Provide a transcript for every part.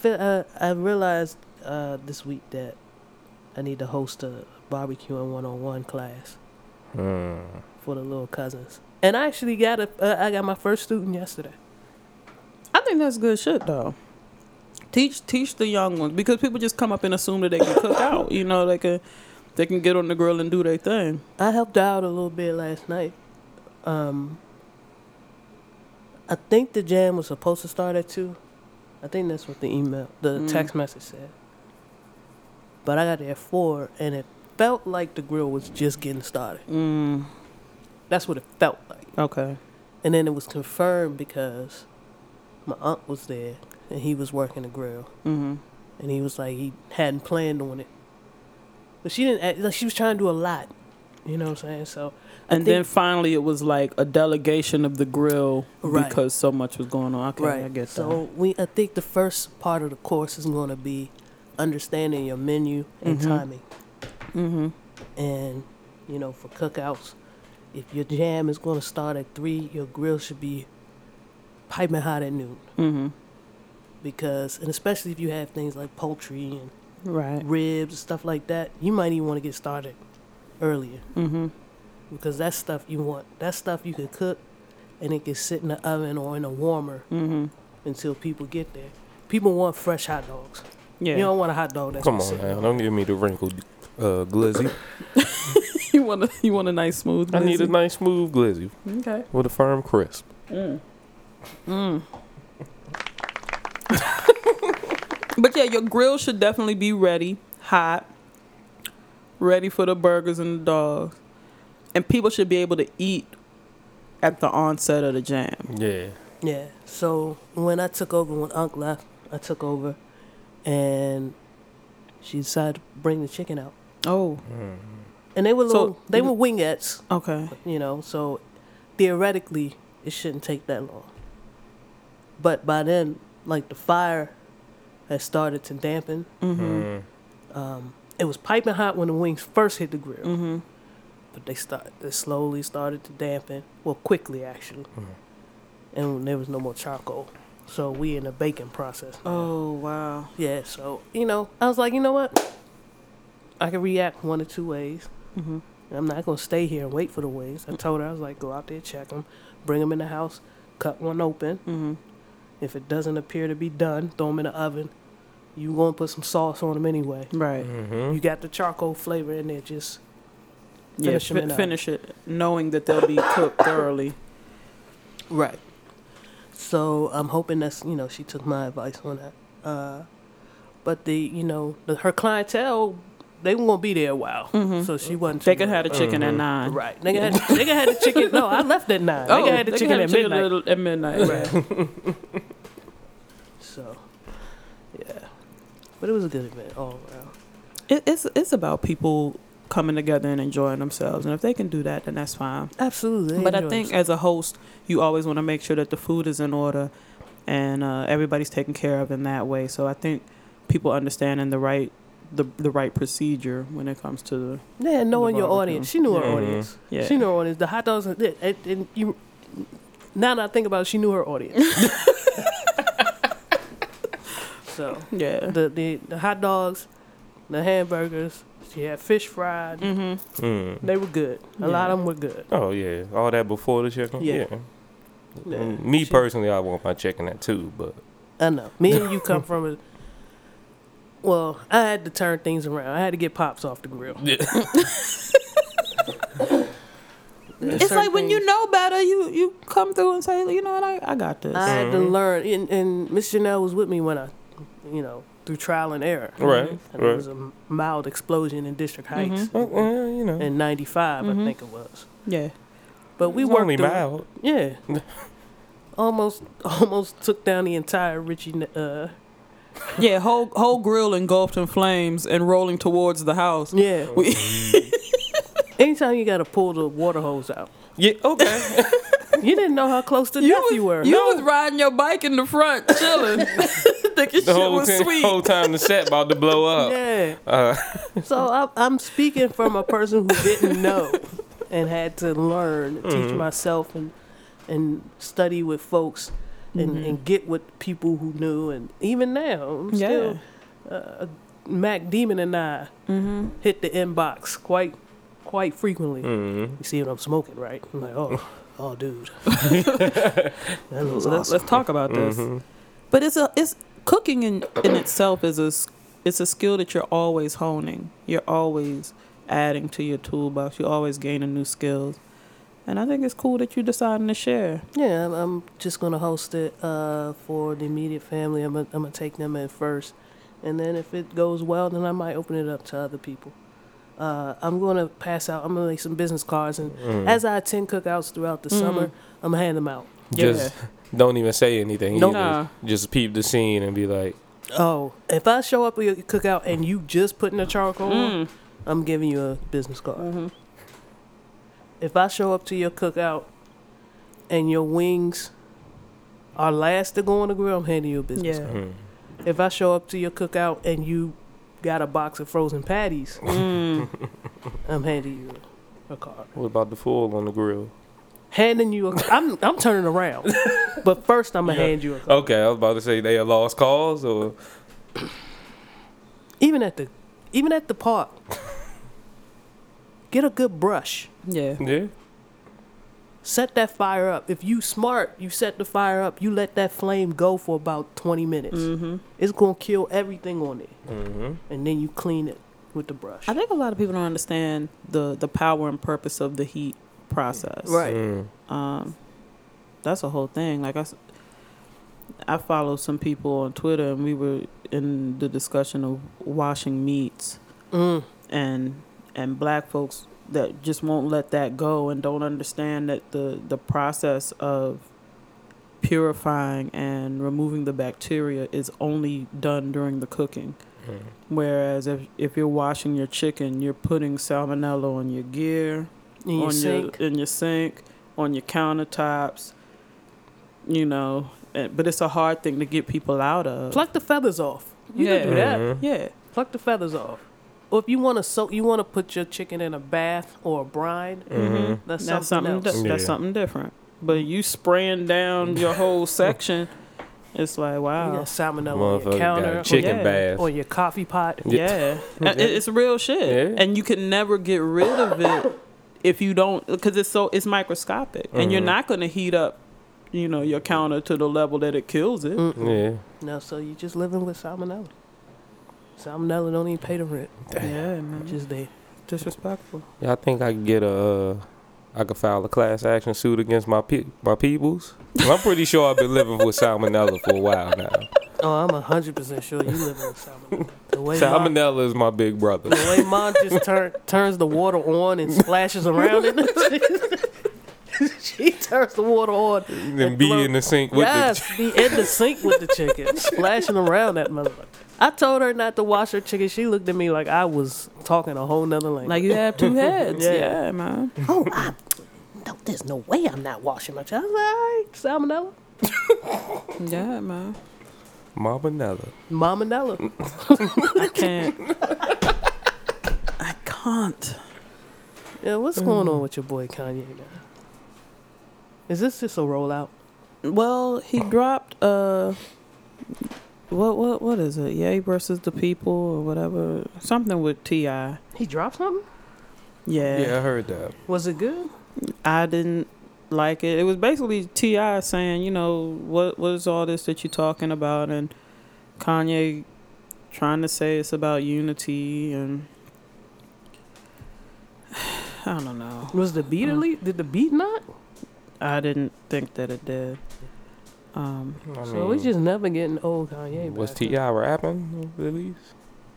feel uh, I realized uh, this week that I need to host a barbecue and one on one class Hmm. for the little cousins. And I actually got a uh, I got my first student yesterday. I think that's good shit though. Teach teach the young ones because people just come up and assume that they can cook out. You know, they can they can get on the grill and do their thing. I helped out a little bit last night. Um, I think the jam was supposed to start at two. I think that's what the email, the Mm. text message said. But I got there at four, and it felt like the grill was just getting started. Mm, That's what it felt like. okay. And then it was confirmed because my aunt was there, and he was working the grill, Mm-hmm. and he was like he hadn't planned on it. But she didn't. act- Like she was trying to do a lot. You know what I'm saying? So And then finally, it was like a delegation of the grill Right. because so much was going on. Okay, right. I get so we, I think the first part of the course is going to be understanding your menu and Mhm. timing. Mm-hmm. and you know, for cookouts, if your jam is going to start at three, your grill should be piping hot at noon, Mm-hmm. because and especially if you have things like poultry and Right. ribs and stuff like that, you might even want to get started earlier Mm-hmm. because that stuff you want. That stuff you can cook, and it can sit in the oven or in a warmer Mm-hmm. until people get there. People want fresh hot dogs. Yeah. You don't want a hot dog that's Come been on sitting now, don't give me the wrinkled uh, glizzy. you want a you want a nice smooth. I need a nice smooth glizzy Okay. with a firm crisp. Mm. Mm. but yeah, your grill should definitely be ready, hot, ready for the burgers and the dogs, and people should be able to eat at the onset of the jam. Yeah. Yeah. So when I took over, when Unc left, I took over, and she decided to bring the chicken out. Oh, Mm. And they were So- little, they were wingettes, okay. you know. So theoretically, it shouldn't take that long. But by then, like the fire had started to dampen. Mm-hmm. Mm. Um, it was piping hot when the wings first hit the grill. Mm-hmm. but they start they slowly started to dampen well quickly actually Mhm. and there was no more charcoal so we in the baking process now. Oh wow. yeah so you know i was like you know what i can react one or two ways Mm-hmm. i'm not going to stay here and wait for the wings i told her i was like go out there check them bring them in the house cut one open Mm-hmm. if it doesn't appear to be done throw them in the oven you going to put some sauce on them anyway Right. Mm-hmm. you got the charcoal flavor in there just Yeah. Finish 'em fi- in finish it, knowing that they'll be cooked thoroughly. Right. So I'm hoping that's you know she took my advice on that. Uh, but the you know the, her clientele they were gonna be there a while, Mhm. so she wasn't. They too can have the chicken at Mhm. nine. right. They can have they have the chicken. No, I left at nine. Oh, they can have the chicken have at the chicken midnight. at- at midnight. Right. so, yeah, but it was a good event all around. It, it's it's about people coming together and enjoying themselves, and if they can do that, then that's fine. Absolutely. they But I think themselves. as a host, you always want to make sure that the food is in order and uh, everybody's taken care of in that way. So I think people understanding the right the the right procedure when it comes to the yeah, knowing your audience, she knew her Mhm. audience. yeah. She knew her audience. The hot dogs and, and, and you. Now that I think about it, she knew her audience. so yeah. the, the the hot dogs, the hamburgers. She had fish fried. Mm-hmm. Mm. They were good. A lot of them were good. Oh yeah, all that before the chicken. Yeah. Yeah. Yeah. Mm, Me She- personally, I want my chicken at two, but I know. Me and you come from a. Well, I had to turn things around. I had to get pops off the grill. There's It's certain like when you know better, you you come through and say, you know what, I, I got this. I had to Mhm. learn, and, and Miss Janelle was with me when I, you know, through trial and error. right, And right. it was a mild explosion in District Heights Mhm. Oh, well, you know, in '95, Mhm. I think it was. yeah. But we it's worked only through- mild. Yeah. almost, almost took down the entire Richie. Uh, Yeah, whole whole grill engulfed in flames and rolling towards the house. yeah. We, Anytime you got to pull the water hose out, Yeah, okay. you didn't know how close to you death was, you were. you was riding your bike in the front, chilling, thinking the shit was time, sweet. whole time the set about to blow up. Yeah. Uh, So I, I'm speaking from a person who didn't know and had to learn, teach Mhm. myself, and and study with folks and, Mhm. and get with people who knew. And even now, I'm Yeah. still uh, Mac Demon and I Mm-hmm. hit the inbox quite quite frequently. Mm-hmm. You see what I'm smoking, right? I'm like, oh, oh, dude. that looks let's, awesome. let's talk about this. Mm-hmm. But it's a it's cooking in in itself is a s- it's a skill that you're always honing. You're always adding to your toolbox. You're always gaining new skills. And I think it's cool that you're deciding to share. Yeah, I'm, I'm just gonna host it uh, for the immediate family. I'm gonna, I'm gonna take them in first, and then if it goes well, then I might open it up to other people. Uh, I'm gonna pass out. I'm gonna make some business cards, and Mm. as I attend cookouts throughout the Mm. summer, I'm gonna hand them out. Just don't even say anything. Nope. either. Nah. Just peep the scene and be like, Oh, if I show up at your cookout and you just putting the charcoal, on, Mm. I'm giving you a business card. Mm-hmm. If I show up to your cookout and your wings are last to go on the grill, I'm handing you a business Yeah. card. mm. If I show up to your cookout and you got a box of frozen patties, Mm. I'm handing you a card. what about the full on the grill? Handing you a I'm I'm turning around. but first I'm gonna Yeah. hand you a card. Okay, I was about to say they a lost cause or Even at the even at the park. Get a good brush. Yeah. yeah. Set that fire up. If you smart, you set the fire up. You let that flame go for about 20 minutes. Mm-hmm. It's gonna kill everything on it, Mm-hmm. and then you clean it with the brush. I think a lot of people don't understand the the power and purpose of the heat process. Right. Mm. Um, that's a whole thing. Like I, s- I follow some people on Twitter, and we were in the discussion of washing meats, Mm. and and black folks that just won't let that go and don't understand that the the process of purifying and removing the bacteria is only done during the cooking. Mm. Whereas if if you're washing your chicken, you're putting salmonella on your gear, In your on sink. your in your sink, on your countertops. You know, but it's a hard thing to get people out of. Pluck the feathers off. You Yeah. can do that. Mhm. yeah, Pluck the feathers off. Or if you want to soak, you want to put your chicken in a bath or a brine. Mhm. That's, that's something, something. else. di- That's something different. But you spraying down your whole section, it's like You wow. got salmonella on your counter, got chicken Yeah. bath. or your coffee pot. Yeah, it's real shit, Yeah. and you can never get rid of it if you don't, because it's so it's microscopic, and you're Mhm. not going to heat up, you know, your counter to the level that it kills it. Mm-mm. Yeah. No, so you're just living with salmonella. Salmonella don't even pay the rent. Yeah, man, Just there. disrespectful. Yeah, I think I could get a. Uh, I could file a class action suit against my pe- my peoples. I'm pretty sure I've been living with salmonella for a while now. Oh, I'm hundred percent sure you live with salmonella. The way mom, Salmonella is my big brother. the way mom just turn, turns the water on and splashes around in it. she turns the water on. and be in the sink with yes, be in the sink with the chicken, splashing around that motherfucker. I told her not to wash her chicken. She looked at me like I was talking a whole nother language. Like you have two heads. Yeah. yeah. man. oh, I, no, there's no way I'm not washing my chicken. I was like, all right, salmonella, Yeah, man. the Marbanella. Mamonella. I can't. I can't. Yeah, what's going on with your boy Kanye now? Is this just a rollout? Well, he dropped uh what what what is it? Ye versus the people or whatever. Something with T.I. He dropped something? Yeah. Yeah, I heard that. Was it good? I didn't like it. It was basically T.I. saying, you know, what what is all this that you're talking about and Kanye trying to say it's about unity and I don't know. Was the beat Uh. elite? Did the beat not? I didn't think that it did. Um I So we mean, just never getting old Kanye. was back. T.I. rapping at least?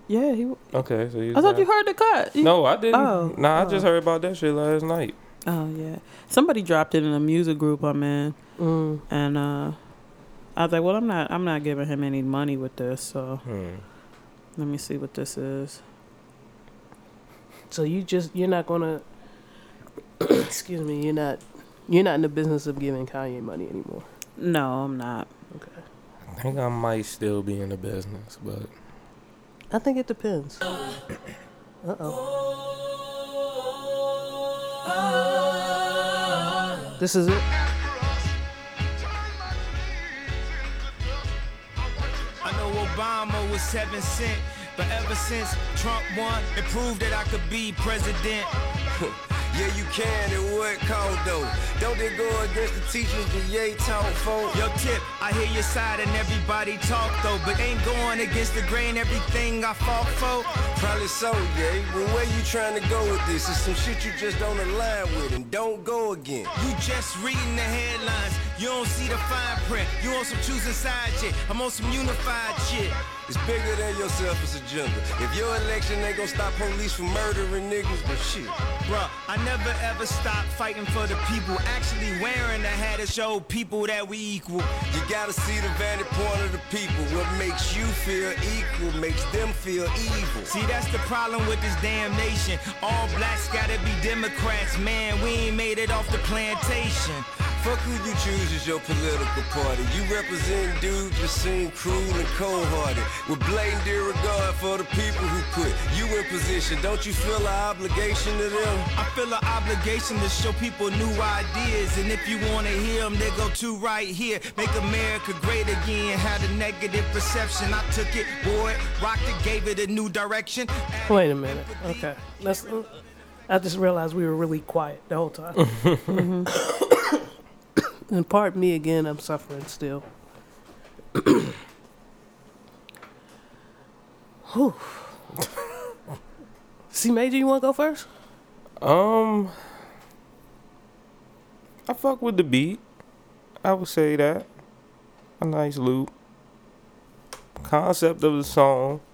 yeah, he Okay, so I thought you heard the cut. You- No, I didn't. Oh, nah, I oh. just heard about that shit last night. Oh yeah. Somebody dropped it in a music group I'm in Mm. and uh I was like, Well I'm not I'm not giving him any money with this, so Hmm. let me see what this is. So you just you're not gonna. excuse me. You're not. You're not in the business of giving Kanye money anymore. No, I'm not. Okay. I think I might still be in the business, but I think it depends. Uh oh. This is it. I know Obama was seven cent, but ever since Trump won, it proved that I could be president. Yeah, you can, and what called though? Don't they go against the teachers that Ye taught for? Yo, Tip, I hear your side and everybody talk though, but ain't going against the grain everything I fought for. Probably so, yeah. But where you trying to go with this? It's some shit you just don't align with and don't go again. You just reading the headlines, you don't see the fine print. You on some choosing side shit, I'm on some unified shit. It's bigger than your selfish agenda. If your election ain't gonna stop police from murdering niggas, but shit. Bruh, I never ever stop fighting for the people. Actually wearing a hat to show people that we equal. You gotta see the vantage point of the people. What makes you feel equal makes them feel evil. See, that's the problem with this damn nation. All blacks gotta be Democrats, man. We ain't made it off the plantation. Fuck who you choose as your political party. You represent dudes just seem cruel and cold-hearted. With blatant disregard for the people who put you in position. Don't you feel an obligation to them? I feel an obligation to show people new ideas. And if you wanna hear them, they go to right here. Make America great again. Had a negative perception. I took it, boy, rocked it, gave it a new direction. Wait a minute. Okay. Let's. I just realized we were really quiet the whole time. and pardon me again. I'm suffering still. See, Major, you want to go first? Um, I fuck with the beat. I would say that. A nice loop. Concept of the song.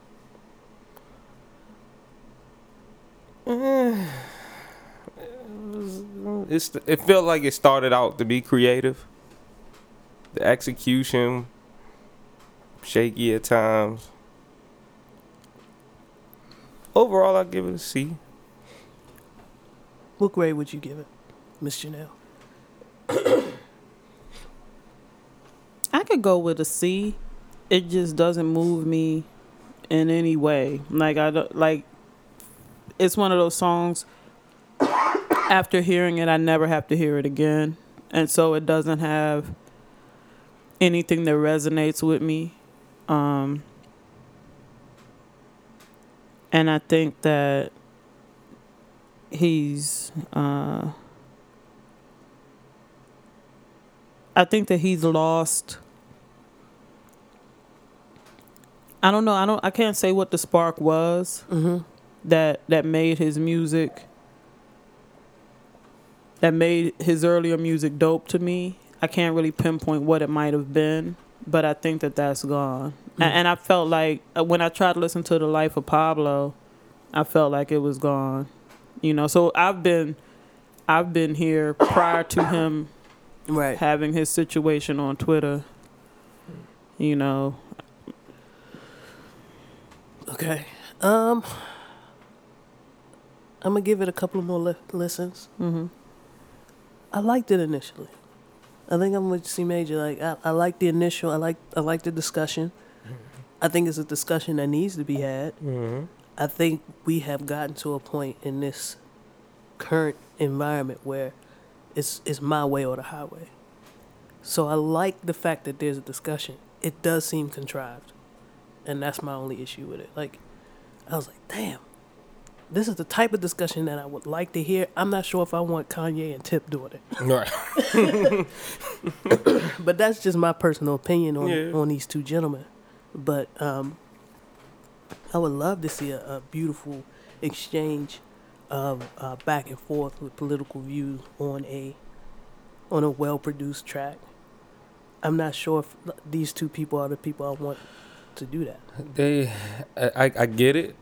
Eh, It's it felt like it started out to be creative. The execution shaky at times. Overall, I give it a C. What grade would you give it, Miss Janelle? I could go with a C. It just doesn't move me in any way. Like I don't like. It's one of those songs. After hearing it, I never have to hear it again, and so it doesn't have anything that resonates with me. Um, and I think that he's. Uh, I think that he's lost. I don't know. I don't. I can't say what the spark was Mm-hmm. that that made his music. That made his earlier music dope to me. I can't really pinpoint what it might have been, but I think that that's gone. A- And, I felt like uh, when I tried to listen to the life of Pablo, I felt like it was gone. You know. So I've been, I've been here prior to him Right. having his situation on Twitter. You know, Okay. Um, I'm gonna give it a couple of more li- listens. hmm I liked it initially. I think I'm with C Major. Like I, I like the initial. I like I like the discussion. I think it's a discussion that needs to be had. Mm-hmm. I think we have gotten to a point in this current environment where it's it's my way or the highway. So I like the fact that there's a discussion. It does seem contrived. And that's my only issue with it. Like I was like, damn. This is the type of discussion that I would like to hear. I'm not sure if I want Kanye and Tip doing it. Right. But that's just my personal opinion on Yeah. on these two gentlemen. But um, I would love to see a, a beautiful exchange of uh, back and forth with political views on a on a well produced track. I'm not sure if these two people are the people I want to do that. They, I, I, I get it,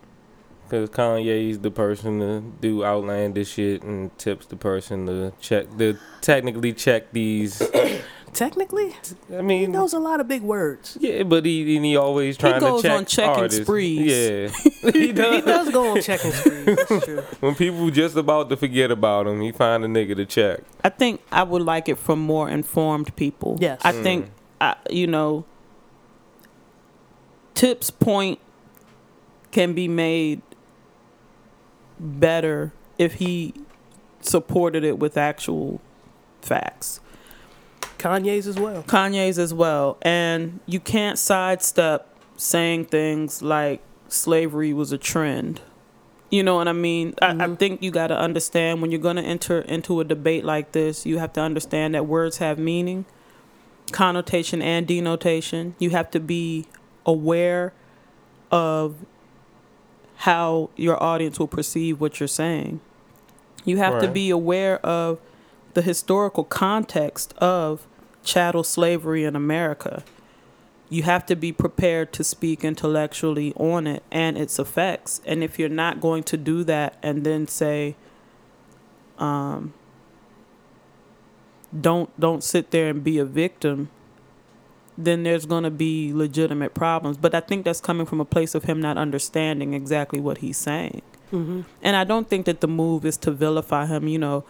because Kanye's the person to do outlandish shit, and Tip's the person to check, to technically check these. Technically, I mean, he mean, knows a lot of big words. yeah, but he and he always trying goes to check He goes on checking artists. sprees. Yeah, he does. He does. does go on checking sprees. That's true. when people just about to forget about him, he find a nigga to check. I think I would like it from more informed people. Yes. I think, mm. I, you know, Tip's point can be made better if he supported it with actual facts. Kanye's as well. Kanye's as well. And you can't sidestep saying things like slavery was a trend. You know what I mean? I, I mm-hmm. think you got to understand when you're going to enter into a debate like this, you have to understand that words have meaning, connotation, and denotation. You have to be aware of how your audience will perceive what you're saying. You have to be aware of the historical context of chattel slavery in America. You have to be prepared to speak intellectually on it and its effects. And if you're not going to do that and then say, um, don't don't sit there and be a victim, then there's going to be legitimate problems. But I think that's coming from a place of him not understanding exactly what he's saying. Mm-hmm. And I don't think that the move is to vilify him. You know,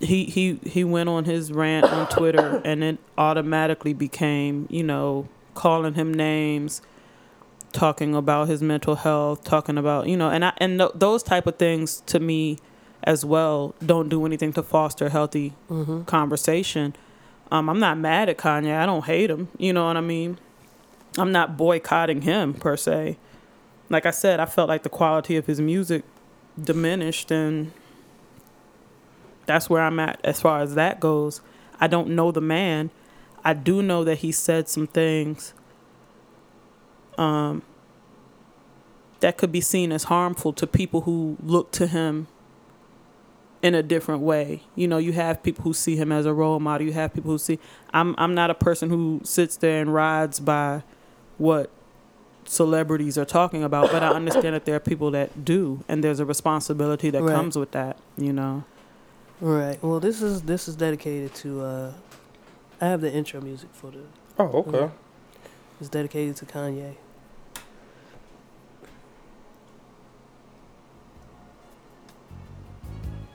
he he he went on his rant on Twitter, and it automatically became, you know, calling him names, talking about his mental health, talking about, you know, and I and th- those type of things to me, as well, don't do anything to foster healthy Mm-hmm. conversation. Um, I'm not mad at Kanye. I don't hate him. You know what I mean? I'm not boycotting him per se. Like I said, I felt like the quality of his music diminished, and that's where I'm at as far as that goes. I don't know the man. I do know that he said some things um, that could be seen as harmful to people who look to him in a different way. You know, you have people who see him as a role model. You have people who see I'm I'm not a person who sits there and rides by what celebrities are talking about, but I understand that there are people that do and there's a responsibility that Right. comes with that, you know. Right. Well, this is this is dedicated to. uh I have the intro music for the. Oh, okay. It's dedicated to Kanye.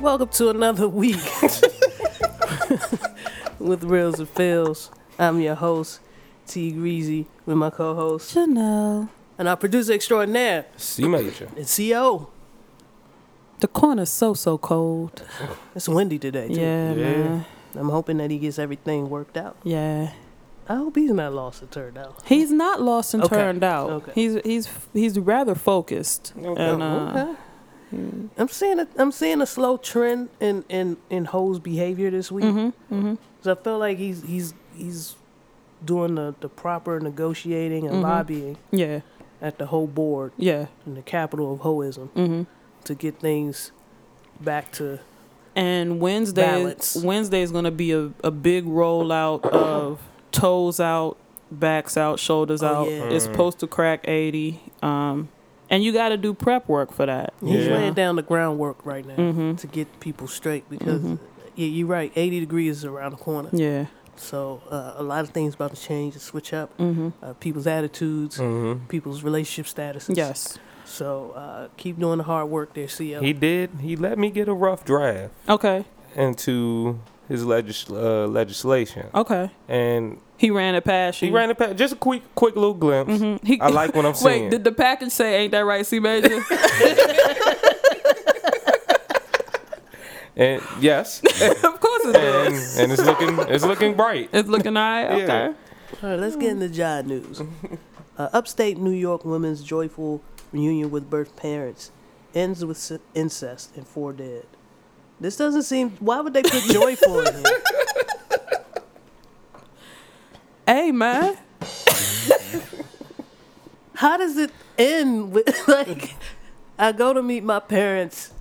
Welcome to another week with Reels and Fails. I'm your host, T Greasy, with my co-host Chanel. and our producer extraordinaire, C major. and CO. The corner's so so cold. It's windy today. Too. Yeah, Yeah. man. I'm hoping that he gets everything worked out. Yeah. I hope he's not lost and turned out. He's not lost and Okay. turned out. Okay. He's he's he's rather focused. Okay. And uh okay. I'm seeing a I'm seeing a slow trend in in in Ho's behavior this week. mhm, mhm. 'Cause I feel like he's he's he's doing the, the proper negotiating and Mhm. lobbying Yeah. at the whole board Yeah. in the capital of Hoism Mhm. to get things back to And Wednesday Balance. Wednesday is going to be a, a big rollout of toes out, backs out, shoulders Oh, out. yeah. It's Mm. supposed to crack 80. Um and you got to do prep work for that. he's Yeah. laying down the groundwork right now Mhm. to get people straight because Mhm. yeah, you're right. 80 degrees is around the corner, Yeah. so uh, a lot of things about to change and switch up. Mhm. Uh, people's attitudes, Mm-hmm. people's relationship statuses. Yes. So uh, keep doing the hard work there, CO. He did. He let me get a rough draft Okay. into his legis- uh, legislation, Okay. and He ran it past you. he ran it past. Just a quick, quick little glimpse. Mhm. He, I like what I'm seeing. Wait, did the package say ain't that right, C Major? And yes, of course it and, is. and it's looking, it's looking bright. It's looking all right. Yeah. Okay. All right, let's get into job news. Uh, upstate New York woman's joyful reunion with birth parents ends with incest and four dead. This doesn't seem. Why would they put joyful in here? Hey man. How does it end with like? I go to meet my parents.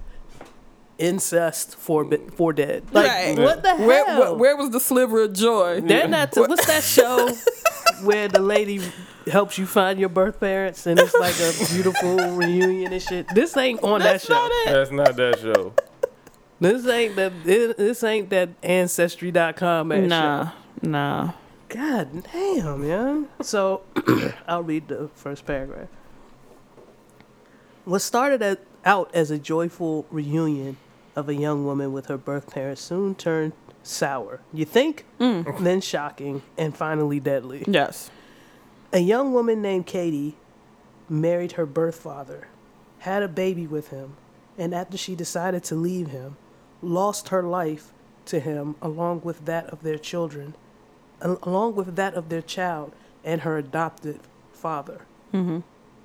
Incest for four dead. Like Right. what the hell? Where, where where was the sliver of joy? They're not. To, what's that show? where the lady helps you find your birth parents and it's like a beautiful reunion and shit. This ain't on That's that show. not it. That's not that show. This ain't that. This, ain't that ancestry.com ass Nah, nah. God damn, man. So I'll read the first paragraph. What started at, out as a joyful reunion of a young woman with her birth parents soon turned sour. You think? Mm. Then shocking and finally deadly. Yes. A young woman named Katie married her birth father, had a baby with him, and after she decided to leave him, lost her life to him along with that of their children, along with that of their child and her adopted father. Mm-hmm.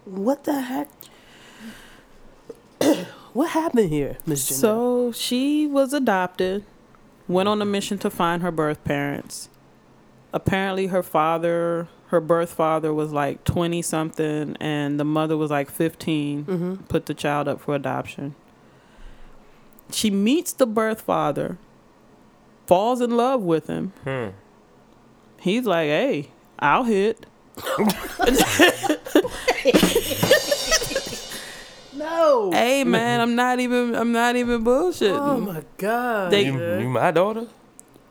What the heck? what happened here, Miss Janelle? So she was adopted, went on a mission to find her birth parents. Apparently, her father, her birth father, was like 20 something, and the mother was like 15. mm-hmm. Put the child up for adoption. She meets the birth father, falls in love with him. Hmm. He's like, hey, I'll hit. no. Hey man, I'm not even I'm not even bullshit. Oh my God. They- You, you my daughter?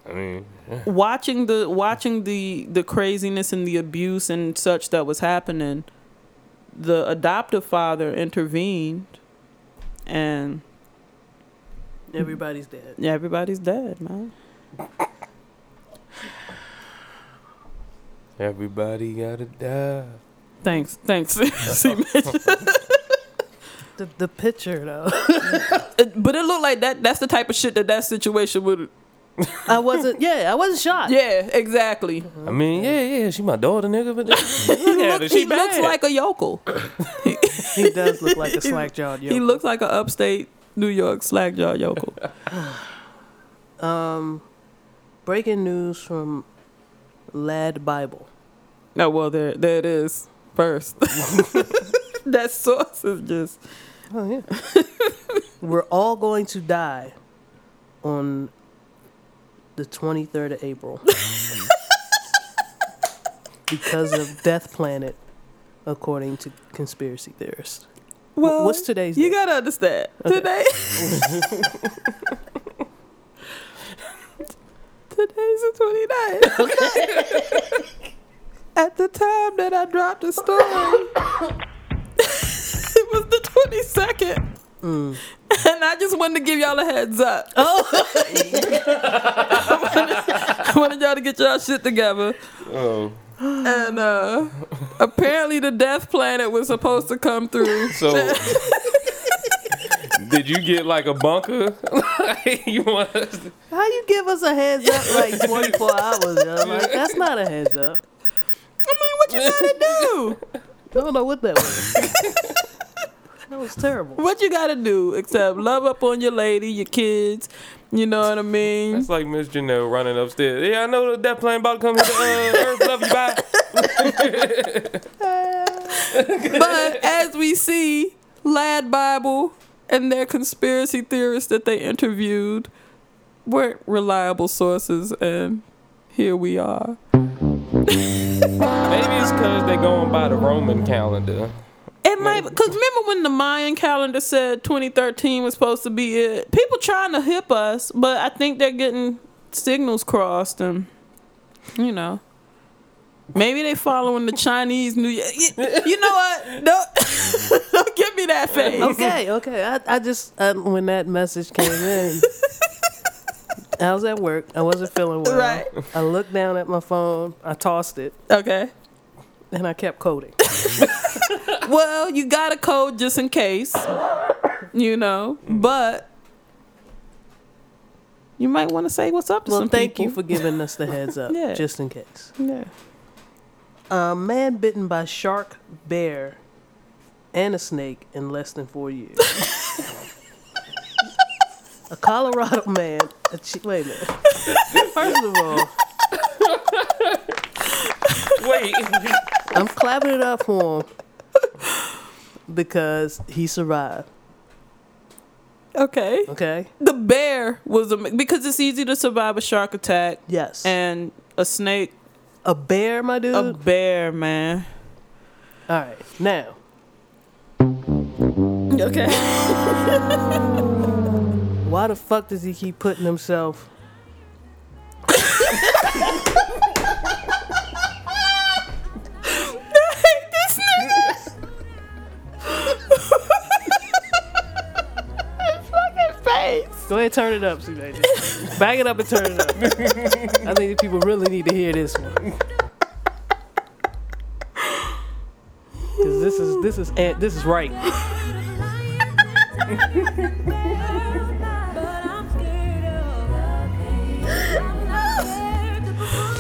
I mean, watching the watching the the craziness and the abuse and such that was happening the adoptive father intervened and Everybody's dead. Yeah, everybody's dead man everybody gotta die. thanks thanks See, Mitch. The, the picture, though. but it looked like that that's the type of shit that that situation would I wasn't, yeah, I wasn't shocked. yeah exactly I mean, yeah, yeah, she my daughter, nigga, but look he, at look, she he looks like a yokel He does look like a slack jawed yokel. he looks like an upstate new york slack jaw yokel Um, breaking news from Lad Bible. Oh well, there there it is. First, that source is just Oh yeah. We're all going to die on the 23rd of April because of Death Planet, according to conspiracy theorists. Wh- well. What's today's You date? gotta understand Okay. today. Today's the 29th. Okay. At the time that I dropped the story, it was the 22nd. Mm. And I just wanted to give y'all a heads up. Oh, I wanted y'all to get y'all shit together. Oh, And uh apparently the death planet was supposed to come through. so did you get like a bunker? Like, you want to- how you give us a heads up like 24 hours? Yo? Like that's not a heads up. I mean, what you gotta do? I don't know what that was. That was terrible. What you gotta do except love up on your lady, your kids, you know what I mean? That's like Miss Janelle running upstairs. Yeah, I know the death plane about to come to uh, Earth. Love you, bye. but as we see, Lad Bible and their conspiracy theorists that they interviewed weren't reliable sources, and here we are. Maybe it's because they're going by the Roman calendar. It might, because remember when the Mayan calendar said 2013 was supposed to be it? People trying to hip us, but I think they're getting signals crossed, and you know. Maybe they following the Chinese New Year. You, you know what? Don't, don't give me that face. Okay, okay. I, I just um, when that message came in, I was at work. I wasn't feeling well. Right. I looked down at my phone. I tossed it, Okay. And I kept coding. Well, you gotta code just in case, you know, mm. but you might want to say what's up to Well, some thank people. you for giving us the heads up, Yeah. just in case. Yeah. A man bitten by shark, bear, and a snake in less than four years. a Colorado man. A chi- wait a minute. First of all, Wait, I'm clapping it up for him because he survived. Okay. Okay. The bear was a because it's easy to survive a shark attack Yes. and a snake A bear, my dude. A bear, man. All right, now Okay. why the fuck does he keep putting himself? Go ahead, turn it up, CJ. Back it up and turn it up. I think the people really need to hear this one. Cause this is this is eh, this is right.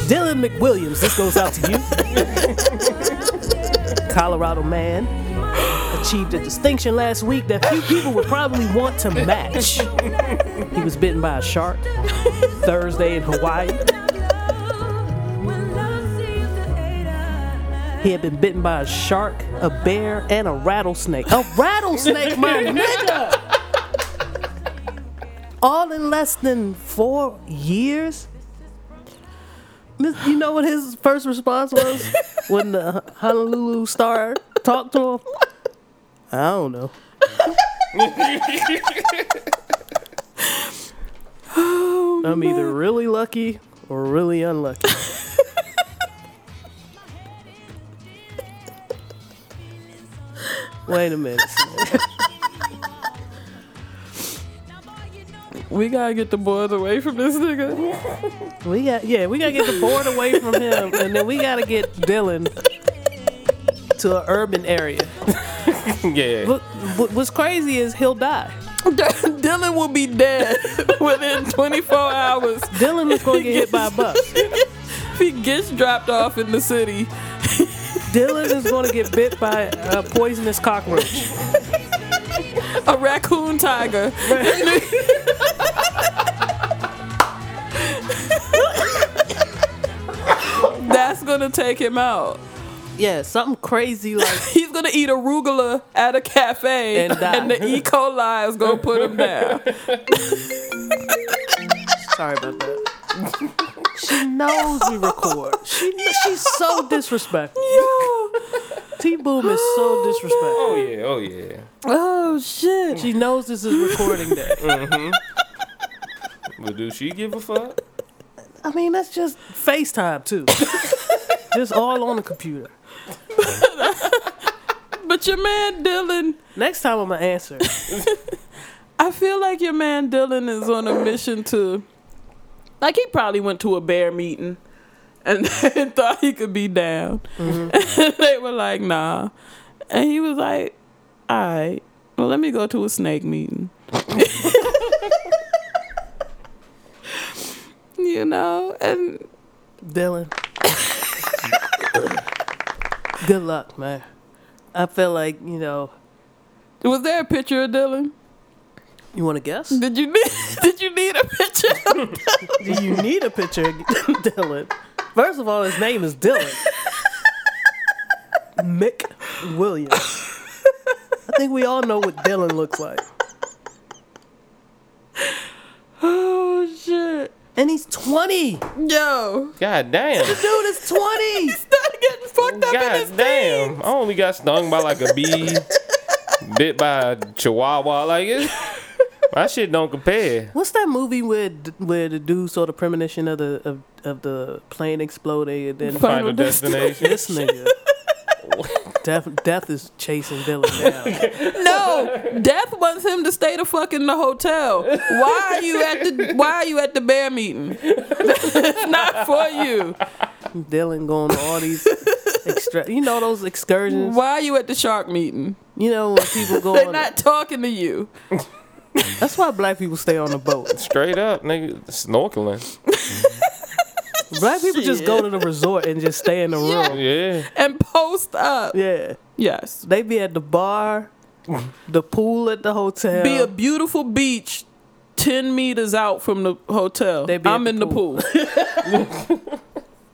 Dylan McWilliams, this goes out to you. Colorado man achieved a distinction last week that few people would probably want to match. He was bitten by a shark Thursday in Hawaii. He had been bitten by a shark, a bear, and a rattlesnake. A rattlesnake, my nigga! All in less than four years? You know what his first response was when the Honolulu Star talked to him? I don't know. I'm either oh, really lucky or really unlucky. Wait a minute. We gotta get the boys away from this nigga. We got yeah, we gotta get the board away from him, and then we gotta get Dylan to an urban area. yeah. What, what- what's crazy is he'll die. Dylan will be dead within 24 hours Dylan is gonna get hit by a bus. if he gets dropped off in the city. Dylan is gonna get bit by a poisonous cockroach. A raccoon tiger. That's gonna take him out. Yeah, something crazy like He's gonna eat arugula at a cafe, And die. the E. coli is gonna put him down. sorry about that. She knows we record. She she's so disrespectful. T Boom is so disrespectful. Oh yeah. Oh yeah. Oh shit! She knows this is recording day. mhm But do she give a fuck? I mean, that's just FaceTime too. just all on the computer. But your man Dylan, Next time I'm gonna answer. I feel like your man Dylan is on a mission to, like he probably went to a bear meeting, and thought he could be down. Mm-hmm. And they were like, nah, and he was like, all right, well let me go to a snake meeting. you know, and Dylan. Good luck, man. I feel like, you know, was there a picture of Dylan? you want to guess? Did you need? Did you need a picture? Do you need a picture of Dylan? First of all, his name is Dylan. Mick Williams. I think we all know what Dylan looks like. oh shit! And he's 20. Yo, God damn. The dude is 20. started getting fucked up in his God damn. teens. I only got stung by like a bee, bit by a chihuahua. Like it. My shit don't compare. What's that movie where where the dude saw the premonition of the of, of the plane exploding and then Final Final destination. this nigga death death is chasing Dylan down. No, Death wants him to stay the fuck in the hotel. Why are you at the Why are you at the bear meeting? it's not for you. Dylan going to all these extra you know those excursions. Why are you at the shark meeting? You know when people go They're on not talking to you. That's why black people stay on the boat. Straight up, nigga, snorkeling. Black people just go to the resort and just stay in the room. Yeah. And post up. Yeah. Yes. They be at the bar, the pool at the hotel. Be a beautiful beach. 10 meters out from the hotel. They be I'm the in the pool. pool.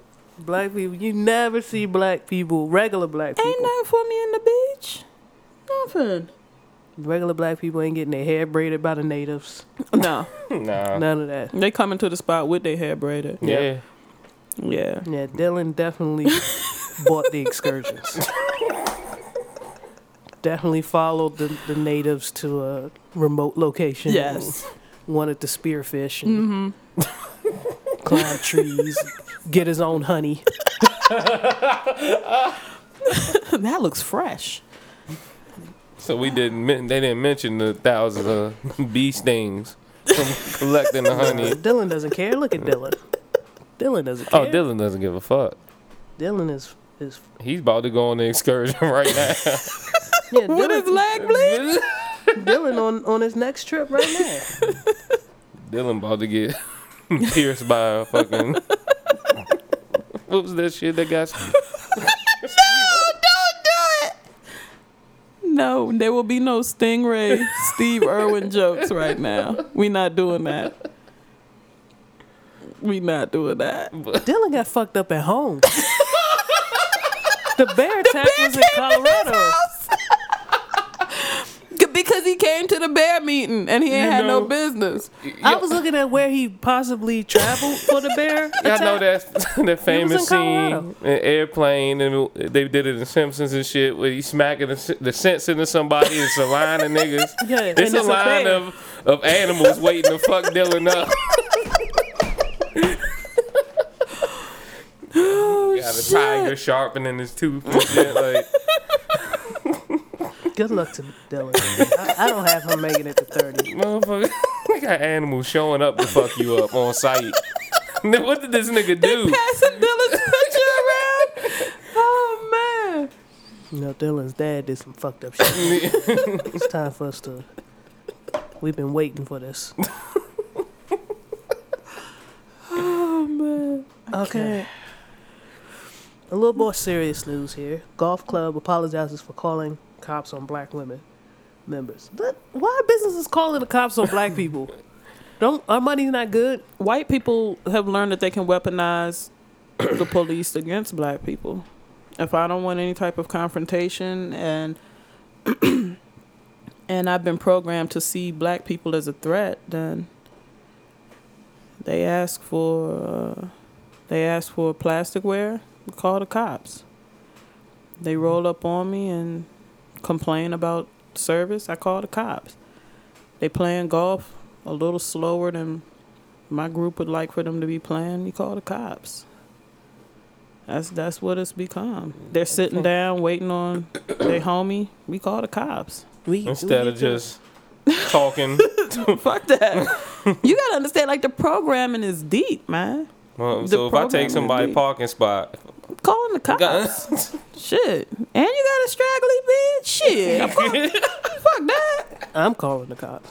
black people. You never see black people, regular black people. Ain't nothing for me in the beach. Nothing. Regular black people ain't getting their hair braided by the natives. No. Nah. None of that. They coming to the spot with their hair braided. Yeah. Yeah. Yeah, Yeah, Dylan definitely bought the excursions. definitely followed the, the natives to a remote location. Yes. Wanted to spearfish and mm-hmm. climb trees, get his own honey. that looks fresh. So we didn't. They didn't mention the thousands of bee stings from collecting the honey. Dylan doesn't care. Look at Dylan. Dylan doesn't oh, care. Oh, Dylan doesn't give a fuck. Dylan is is He's about to go on the excursion right now. yeah. What Dylan, is leg bleed? Dylan on on his next trip right now. Dylan about to get pierced by a fucking. what was that shit that got? No, there will be no Stingray Steve Irwin jokes right now. We're not doing that. We not doing that. Dylan got fucked up at home. the bear attack was in Colorado. Because he came to the bear meeting and he ain't You had no know- business. I was looking at where he possibly traveled for the bear. Y'all know that that famous scene Colorado. in Airplane, and they did it in Simpsons and shit, where he's smacking the, s- the sense into somebody. It's a line of niggas. Yeah, It's and a it's a line bear. of, of animals waiting to fuck Dylan up. Got a oh, tiger sharpening his tooth and shit. Like, Good luck to Dylan. I, I don't have him making it to thirty. motherfucker, we got animals showing up to fuck you up on site. what did this nigga do? Passing Dylan's picture around. Oh man. You know, Dylan's dad did some fucked up shit. it's time for us to. We've been waiting for this. Oh man. Okay. A little more serious news here. Golf club apologizes for calling cops on black women members. But why are businesses calling the cops on black people? Don't our money's not good? White people have learned that they can weaponize the police against black people. If I don't want any type of confrontation and and I've been programmed to see black people as a threat, then they ask for uh, they ask for plasticware. We call the cops. They roll up on me and complain about service. I call the cops. They playing golf a little slower than my group would like for them to be playing. You call the cops. That's that's what it's become. They're sitting down waiting on their homie. We call the cops. We, Instead we of just talking. Fuck that. you gotta understand, like the programming is deep, man. Well, The so if I take somebody parking spot, I'm Calling the cops. Shit. And you got a straggly bitch. Shit. Fuck, fuck that. I'm calling the cops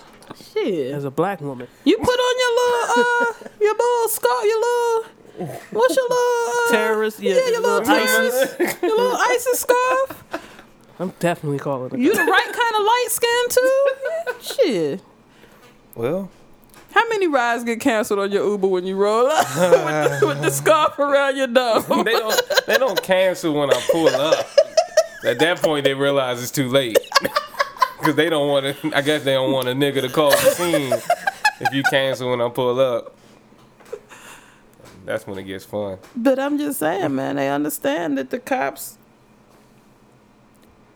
Shit. as a black woman. You put on your little uh your little scarf, your little what's your little uh, Terrorist, yeah, yeah, your little little terrorist, your little ISIS scarf. I'm definitely calling the You the right kind of light skin too. Shit. Well, How many rides get canceled on your Uber when you roll up with, the, with the scarf around your dome? they don't they don't cancel when I pull up. At that point, they realize it's too late because they don't want to. I guess they don't want a nigga to call the scene if you cancel when I pull up. That's when it gets fun. But I'm just saying, man, they understand that the cops.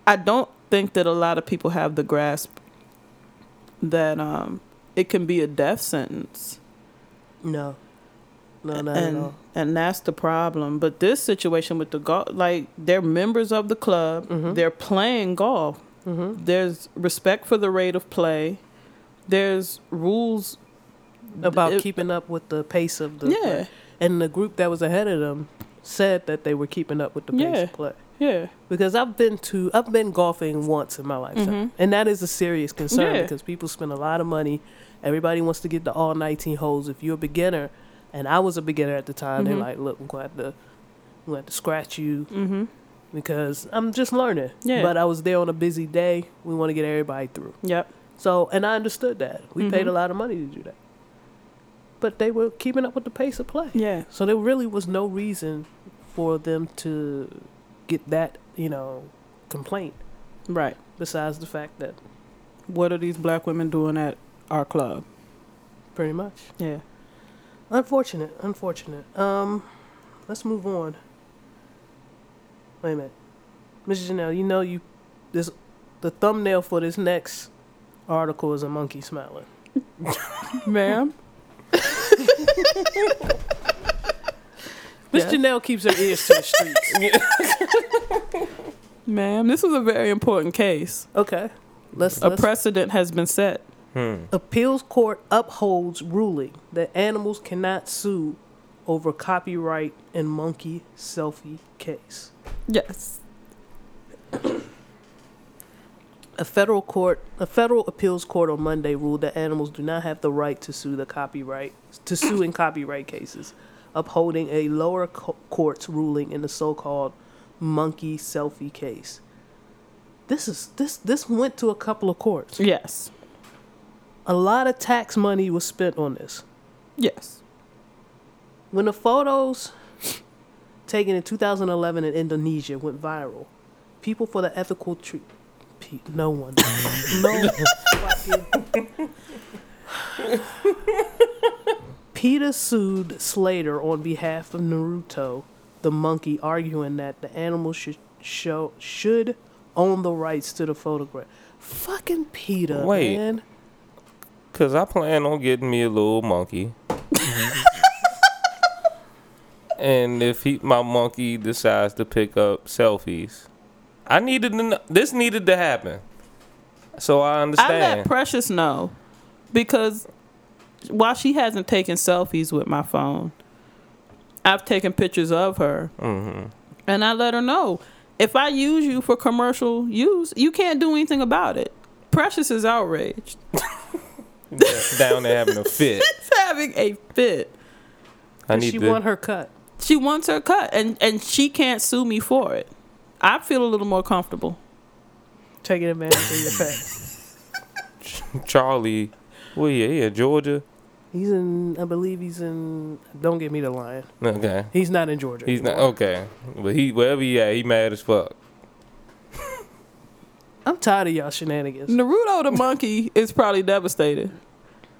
I don't think that a lot of people have the grasp that um, it can be a death sentence. No, no, not at and all. and that's the problem. But this situation with the golf, like they're members of the club, Mm-hmm. they're playing golf. There's respect for the rate of play. There's rules. About it- keeping up with the pace of the Yeah. play. And the group that was ahead of them said that they were keeping up with the pace Yeah. of play. Yeah, Because I've been to I've been golfing once in my lifetime. And that is a serious concern Mm-hmm. Yeah. because people spend a lot of money. Everybody wants to get the all 19 holes. If you're a beginner, and I was a beginner at the time, they're Mhm. like, look, we're going to have to, we're going to have to scratch you mm-hmm. because I'm just learning. Yeah. But I was there on a busy day. We want to get everybody through. Yep. So, and I understood that. We paid Mhm. a lot of money to do that. But they were keeping up with the pace of play. Yeah. So there really was no reason for them to get that, you know, complaint Right. besides the fact that What are these black women doing at our club? pretty much Yeah. unfortunate, unfortunate. Um let's move on. Wait a minute, Mrs. Janelle. You know you this the thumbnail for this next article is a monkey smiling. Ma'am? Miss. Janelle keeps her ears to the streets. Ma'am, this is a very important case. Okay, let's, A let's precedent has been set. Hmm. appeals court upholds ruling that animals cannot sue over copyright in monkey selfie case. Yes. A federal court, a federal appeals court on Monday ruled that animals do not have the right to sue the copyright to sue in copyright cases, upholding a lower co- court's ruling in the so-called monkey selfie case. This is this this went to a couple of courts. Yes. A lot of tax money was spent on this. Yes. When the photos taken in 2011 in Indonesia went viral, people for the ethical treat. No one. no fucking. PETA sued Slater on behalf of Naruto, the monkey, arguing that the animal should show should own the rights to the photograph. Fucking PETA, Wait. man. Cause I plan on getting me a little monkey. and if he, my monkey decides to pick up selfies, I needed to. This needed to happen. So I understand. I let. Precious know because while she hasn't taken selfies with my phone, I've taken pictures of her. hmm And I let her know if I use you for commercial use, you can't do anything about it. Precious is outraged. Down there having a fit. She's having a fit. I need she to. want her cut. She wants her cut, and and she can't sue me for it. I feel a little more comfortable. Taking advantage of your pet. Charlie, well, yeah, yeah, Georgia. He's in, I believe he's in. Don't get me the lion. Okay, He's not in Georgia. he's not okay, but he wherever he at, he mad as fuck. I'm tired of y'all shenanigans. Naruto the monkey is probably devastated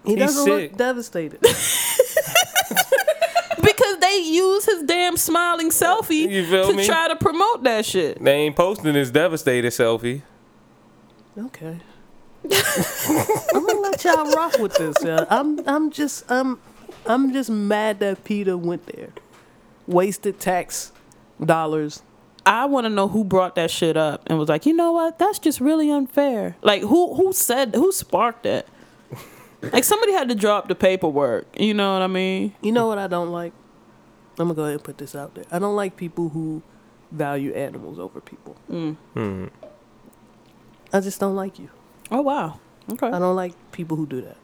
He He's doesn't sick. look devastated. because they use his damn smiling selfie You feel to me? try to promote that shit. They ain't posting his devastated selfie. okay. I'm gonna let y'all rock with this. Yeah. I'm. I'm just. I'm. I'm just mad that PETA went there, wasted tax dollars. I want to know who brought that shit up and was like, you know what? That's just really unfair. Like who who said who sparked that? Like somebody had to drop the paperwork. You know what I mean? You know what I don't like? I'm gonna go ahead and put this out there. I don't like people who value animals over people. Hmm. I just don't like you. Oh wow. Okay. I don't like people who do that.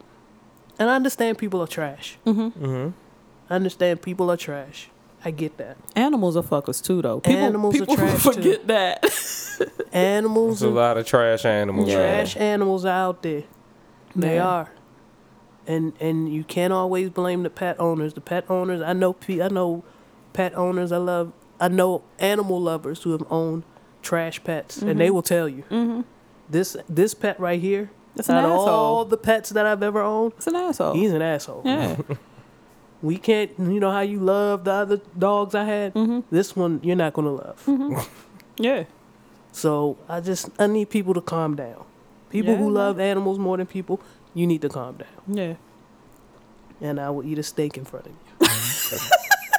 And I understand people are trash. Mm-hmm. Mm-hmm. I understand people are trash. I get that. Animals are fuckers too, though. People, Animals are people trash, too. forget that. Animals There's a lot of trash animals. Yeah. out trash animals out there. They Yeah. are. And and you can't always blame the pet owners. The pet owners, I know pe- I know pet owners. I love I know animal lovers who have owned trash pets and they will tell you. mm-hmm. This this pet right here, That's an out of all the pets that I've ever owned, It's an asshole. he's an asshole. yeah. We can't, you know how you love the other dogs I had? mm-hmm. This one you're not going to love. Yeah. So I just, I need people to calm down. People Yeah, who love animals more than people, you need to calm down. Yeah. And I will eat a steak in front of you.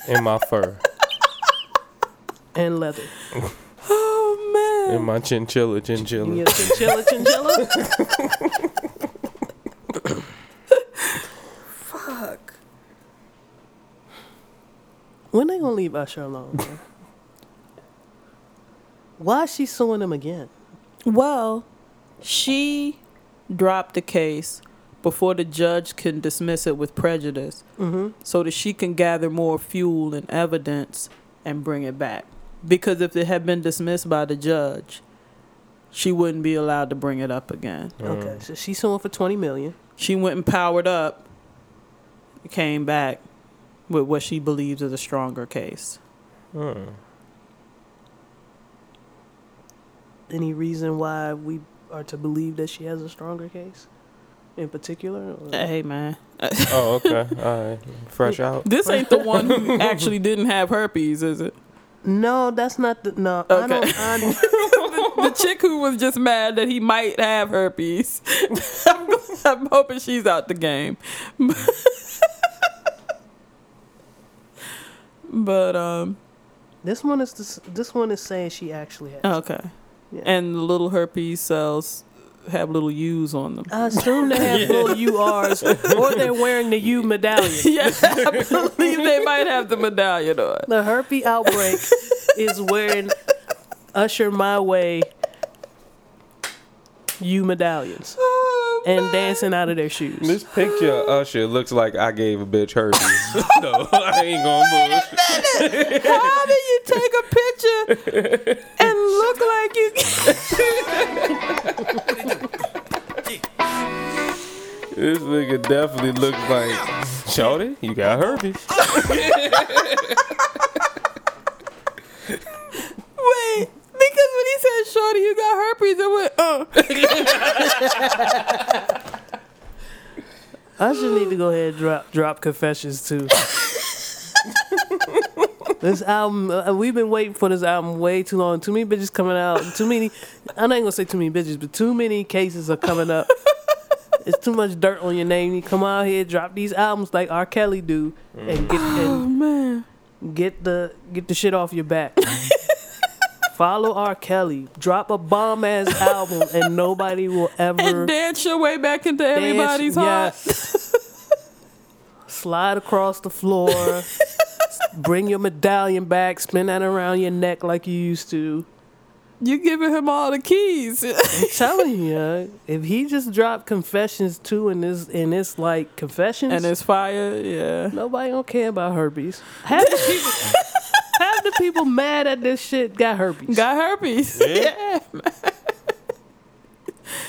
In my fur. And leather. Oh man. In my chinchilla, chinchilla. a chinchilla, chinchilla. Fuck. When they gonna leave Usher alone, man? Why is she suing him again? Well, she dropped the case before the judge can dismiss it with prejudice, Mm-hmm. so that she can gather more fuel and evidence and bring it back. Because if it had been dismissed by the judge, she wouldn't be allowed to bring it up again. Okay, so she's suing for twenty million. She went and powered up, came back with what she believes is a stronger case. Hmm. Any reason why we are to believe that she has a stronger case? in particular? or- Hey man, Oh, okay. All right. Fresh out. this ain't the one who actually didn't have herpes, is it? No, that's not the no. I Okay. don't. I, the chick who was just mad that he might have herpes. I'm, I'm hoping she's out the game. but um this one is this, this one is saying she actually has. okay. Yeah. And the little herpes cells have little U's on them. I assume they have little URs, or they're wearing the U medallion. yeah, I believe they might have the medallion on. The herpes outbreak is wearing Usher My Way U medallions Oh, and dancing out of their shoes. This picture of Usher looks like I gave a bitch herpes. no, I ain't gonna bullshit. How do you take a picture and look like you? This nigga definitely looks like Shorty. You got herpes. Wait, because when he said, "Shorty, you got herpes," I went, "Uh." Usher need to go ahead and drop drop confessions too. this album, uh, we've been waiting for this album way too long. Too many bitches coming out. Too many. I'm not gonna say too many bitches, but too many cases are coming up. it's too much dirt on your name. You come out here, drop these albums like R. Kelly do, and get Oh man. get the get the shit off your back. Follow R. Kelly. Drop a bomb ass album, and nobody will ever And dance your way back into dance- everybody's heart. yes. Slide across the floor. Bring your medallion back. Spin that around your neck like you used to. You're giving him all the keys. I'm telling you, if he just dropped confessions too and this in this like confessions, and it's fire, yeah. nobody don't care about herpes. Half the people, half the people mad at this shit got herpes. Got herpes. Yeah. Yeah.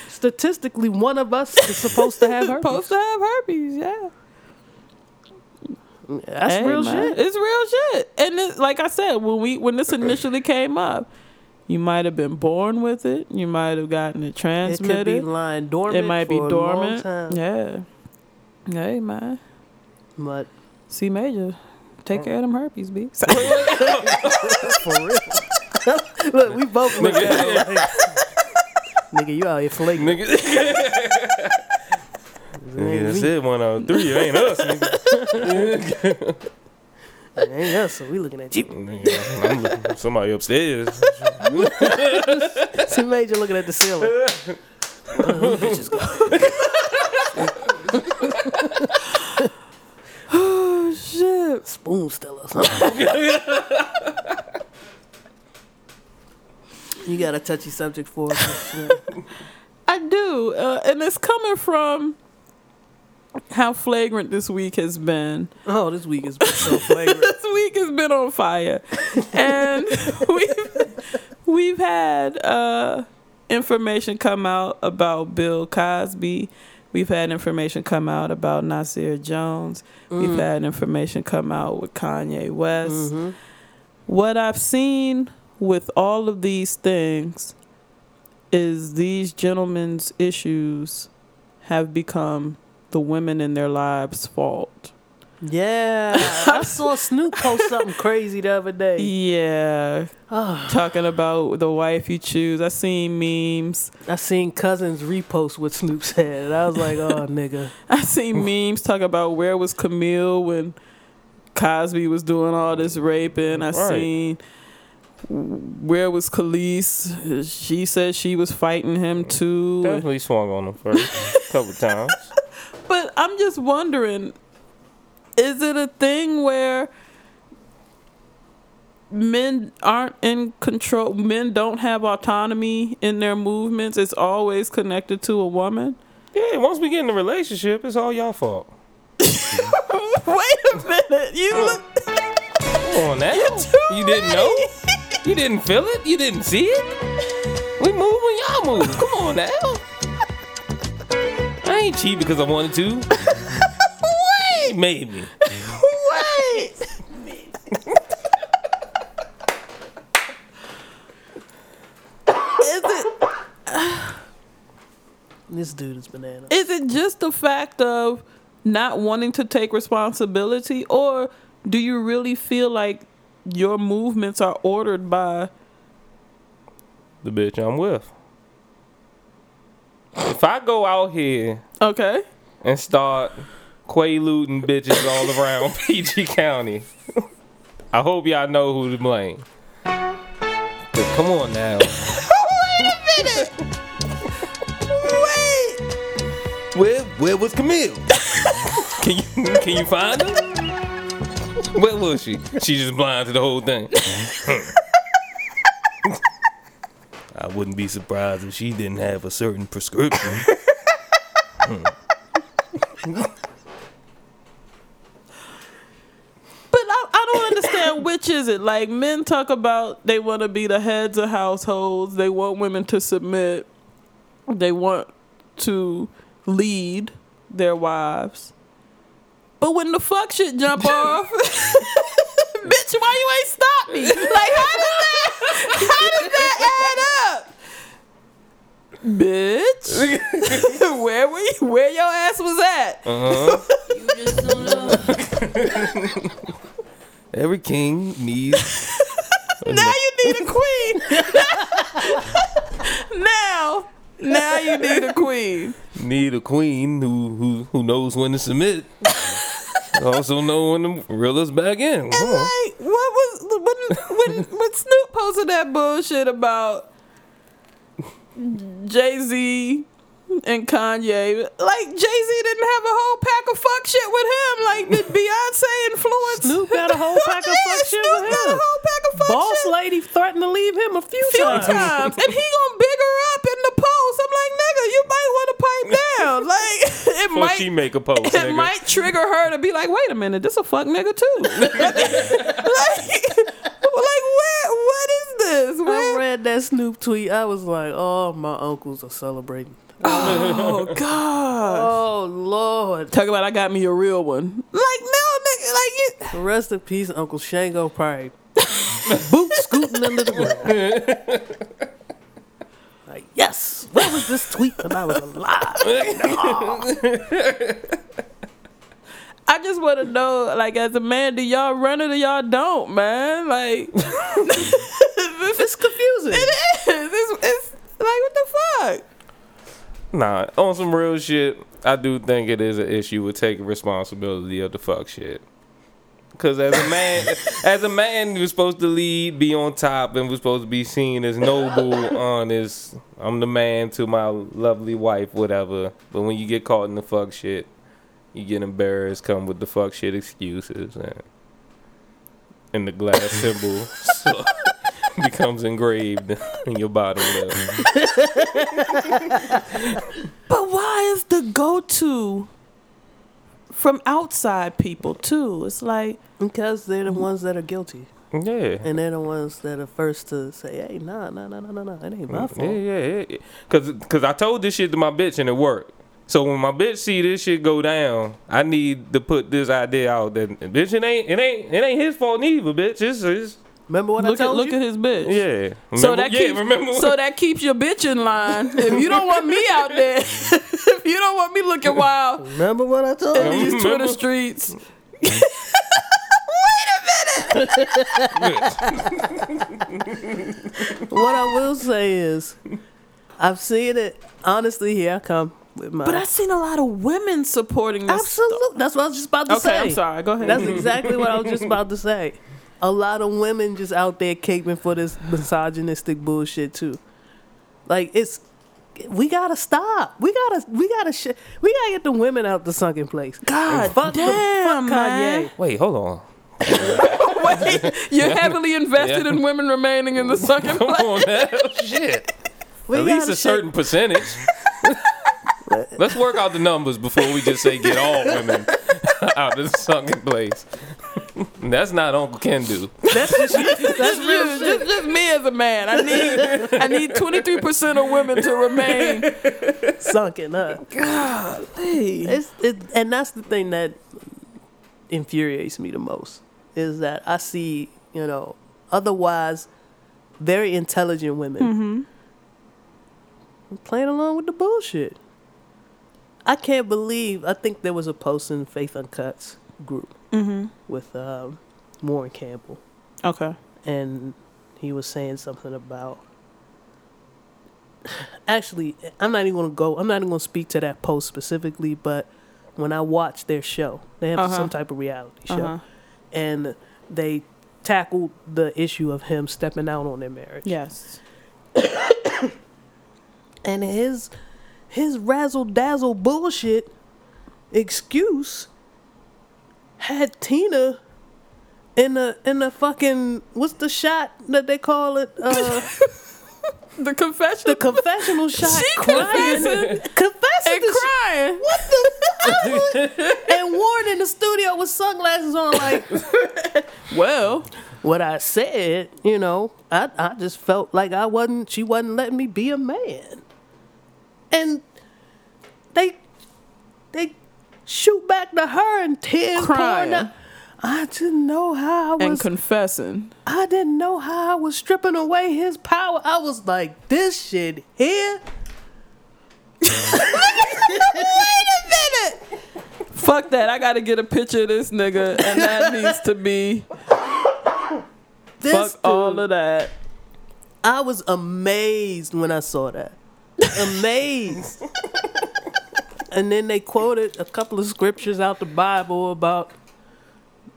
Statistically, one of us is supposed to have herpes. Supposed to have herpes, yeah. That's Hey, real man, shit. It's real shit. And it, like I said, when we when this initially came up, you might have been born with it. You might have gotten it transmitted. It could be transmitted. lying dormant. It might be for a long dormant. time. Yeah. Hey man. But C major. Take care of them herpes, B. for real. Look, we both look at it like, nigga, you out here flaking. Nigga. Nigga, that's it. One out of three. It ain't us. Nigga. Ain't us, so we looking at you. Nigga, I'm looking- somebody upstairs. See Major looking at the ceiling. Oh, bitches go- shit. Spoon still or something. you got a touchy subject for us. I do. Uh, and it's coming from how flagrant this week has been. Oh, this week has been so flagrant. this week has been on fire, and we've we've had uh, information come out about Bill Cosby. We've had information come out about Nasir Jones. We've mm. had information come out with Kanye West. Mm-hmm. What I've seen with all of these things is these gentlemen's issues have become the women in their lives' fault. Yeah, I saw Snoop post something crazy the other day. Yeah. Ah. Talking about the wife you choose. I seen memes. I seen cousins repost what Snoop said, I was like, "Oh, nigga." I seen memes talking about where was Camille when Cosby was doing all this raping. I Right. seen where was Kelis. She said she was fighting him too. Definitely swung on him first couple times. But I'm just wondering, is it a thing where men aren't in control? Men don't have autonomy in their movements. It's always connected to a woman. Yeah, once we get in a relationship, it's all y'all fault. Wait a minute, you oh. look. Come on now. You didn't know? You didn't feel it? You didn't see it? We move when y'all move. Come on now. I ain't cheat because I wanted to. Wait, He made me. wait. Is it? this dude is banana. Is it just the fact of not wanting to take responsibility, or do you really feel like your movements are ordered by? The bitch I'm with. If I go out here Okay. and start quaaluding bitches all around PG County, I hope y'all know who to blame. 'Cause come on now. Wait a minute. Wait. Where where was Camille? can you can you find her? Where was she? She just blind to the whole thing. I wouldn't be surprised if she didn't have a certain prescription. Hmm. But I, I don't understand which is it. Like men talk about they want to be the heads of households. They want women to submit. They want to lead their wives. But when the fuck shit jump off, bitch, why you ain't stop me? Like how does that how does that add up? Bitch, where were you, where your ass was at? Uh-huh. Every king needs Now you need a queen. now, now you need a queen. need a queen who who who knows when to submit. also know when to reel us back in. And on. like, what was when when when Snoop posted that bullshit about Jay Z and Kanye? Like Jay Z didn't have a whole pack of fuck shit with him. Like did Beyonce influence? Snoop got a whole pack of Yeah, fuck shit Snoop with got a him. whole pack of fuck Boss shit. lady threatened to leave him a few, few times. times, and he gonna big her up in the post. I'm like, nigga, you might want to pipe down. Like, it Before might, she make a post, it nigga. might trigger her to be like, wait a minute, this a fuck nigga too. like, like, where, what is this? I read that Snoop tweet. I was like, oh, my uncles are celebrating. Oh God! Oh Lord. Talk about I got me a real one. Like, no, nigga, like you. Rest in peace, Uncle Shango probably boot scooting under the ground. Like, yes, where was this tweet when I was alive? I just want to know, like, as a man, do y'all run it or y'all don't, man? Like, It's confusing. It is. It's, it's like what the fuck? Nah, on some real shit, I do think it is an issue with taking responsibility of the fuck shit. Cause as a man, as a man, you're supposed to lead, be on top, and we're supposed to be seen as noble, honest. I'm the man to my lovely wife, whatever. But when you get caught in the fuck shit, you get embarrassed, come with the fuck shit excuses, and, and the glass symbol so, becomes engraved in your bottom lip. But why is the go-to from outside people too? It's like Because they're the ones that are guilty. Yeah. And they're the ones that are first to say, hey, nah, nah, nah, nah, nah, nah, it ain't my Yeah, fault. yeah, yeah, yeah. Cause, Cause I told this shit to my bitch and it worked. So when my bitch see this shit go down, I need to put this idea out that bitch it ain't it ain't it ain't his fault neither, bitch. It's, it's Remember what look I at told look you? at his bitch. yeah. Remember, So that yeah, keeps remember so that keeps your bitch in line. If you don't want me out there, if you don't want me looking wild Remember what I told in you? these Twitter Remember? streets. Wait a minute. What I will say is, I've seen it. Honestly, here I come with my. But I've seen a lot of women supporting this. Absolutely. That's what I was just about to Okay, say. I'm sorry. Go ahead. That's exactly what I was just about to say. A lot of women just out there caping for this misogynistic bullshit too. Like it's, we gotta stop. We gotta, we gotta, sh- we gotta get the women out the sunken place. God And fuck the- damn, fuck man. Kanye. Wait, hold on. Wait, you're heavily invested Yeah. in women remaining in the sunken Come place. on now. Oh, shit. We At least gotta a certain percentage. Let's work out the numbers before we just say get all women out of the sunken place. That's not Uncle Ken do. That's just, that's Just, real just, shit. just, just me as a man. I need I need 23% of women to remain. sunken up. Hey. It's it, and that's the thing that infuriates me the most is that I see you know otherwise very intelligent women Mm-hmm. playing along with the bullshit. I can't believe. I think there was a post in Faith Uncuts group Mm-hmm. with um, Warren Campbell, Okay. and he was saying something about. Actually, I'm not even gonna go. I'm not even gonna speak to that post specifically, but when I watched their show, they have Uh-huh. some type of reality show, Uh-huh. and they tackled the issue of him stepping out on their marriage. Yes. and his his razzle dazzle bullshit excuse had Tina in the in the fucking what's the shot that they call it uh The confession. the confessional shot She crying. confessing confessing and to sh- crying. what the fuck? And Warren in the studio with sunglasses on like Well, what I said you know I I just felt like I wasn't she wasn't letting me be a man. And they shoot back to her and tears pouring Crying. down. I didn't know how I and was. confessing. I didn't know how I was stripping away his power. I was like, this shit here. Wait a minute. Fuck that. I got to get a picture of this nigga, and that needs to be This fuck all of that. I was amazed when I saw that. Amazed. And then they quoted a couple of scriptures out the Bible about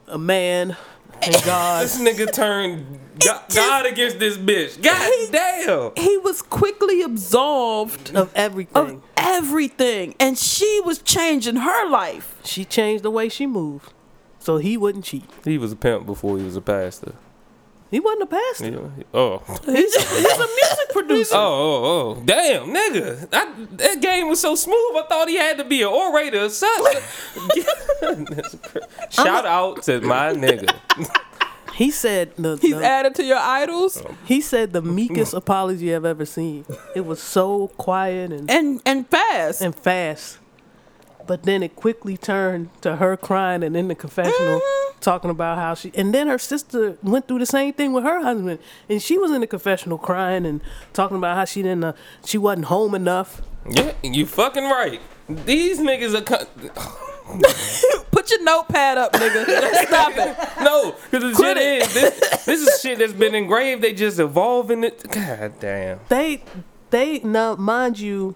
a man and God. This nigga turned God, God against this bitch. God damn. He was quickly absolved of everything. of everything, and she was changing her life. she changed the way she moved, so he wouldn't cheat. He was a pimp before he was a pastor. He wasn't a pastor. Yeah. Oh. He's, he's a music producer. Oh, oh, oh. Damn, nigga. I, that game was so smooth, I thought he had to be an orator or something. Shout out to my nigga. He said the, He's the- added to your idols, he said the meekest apology I've ever seen. It was so quiet and and and fast. and fast. But then it quickly turned to her crying and in the confessional Mm-hmm. talking about how she and then her sister went through the same thing with her husband and she was in the confessional crying and talking about how she didn't uh, she wasn't home enough. Yeah, you fucking right. These niggas are. Co- Put your notepad up, nigga. Stop it. no, because the shit is this, this is shit that's been engraved. They just evolving it. God damn. They they now mind you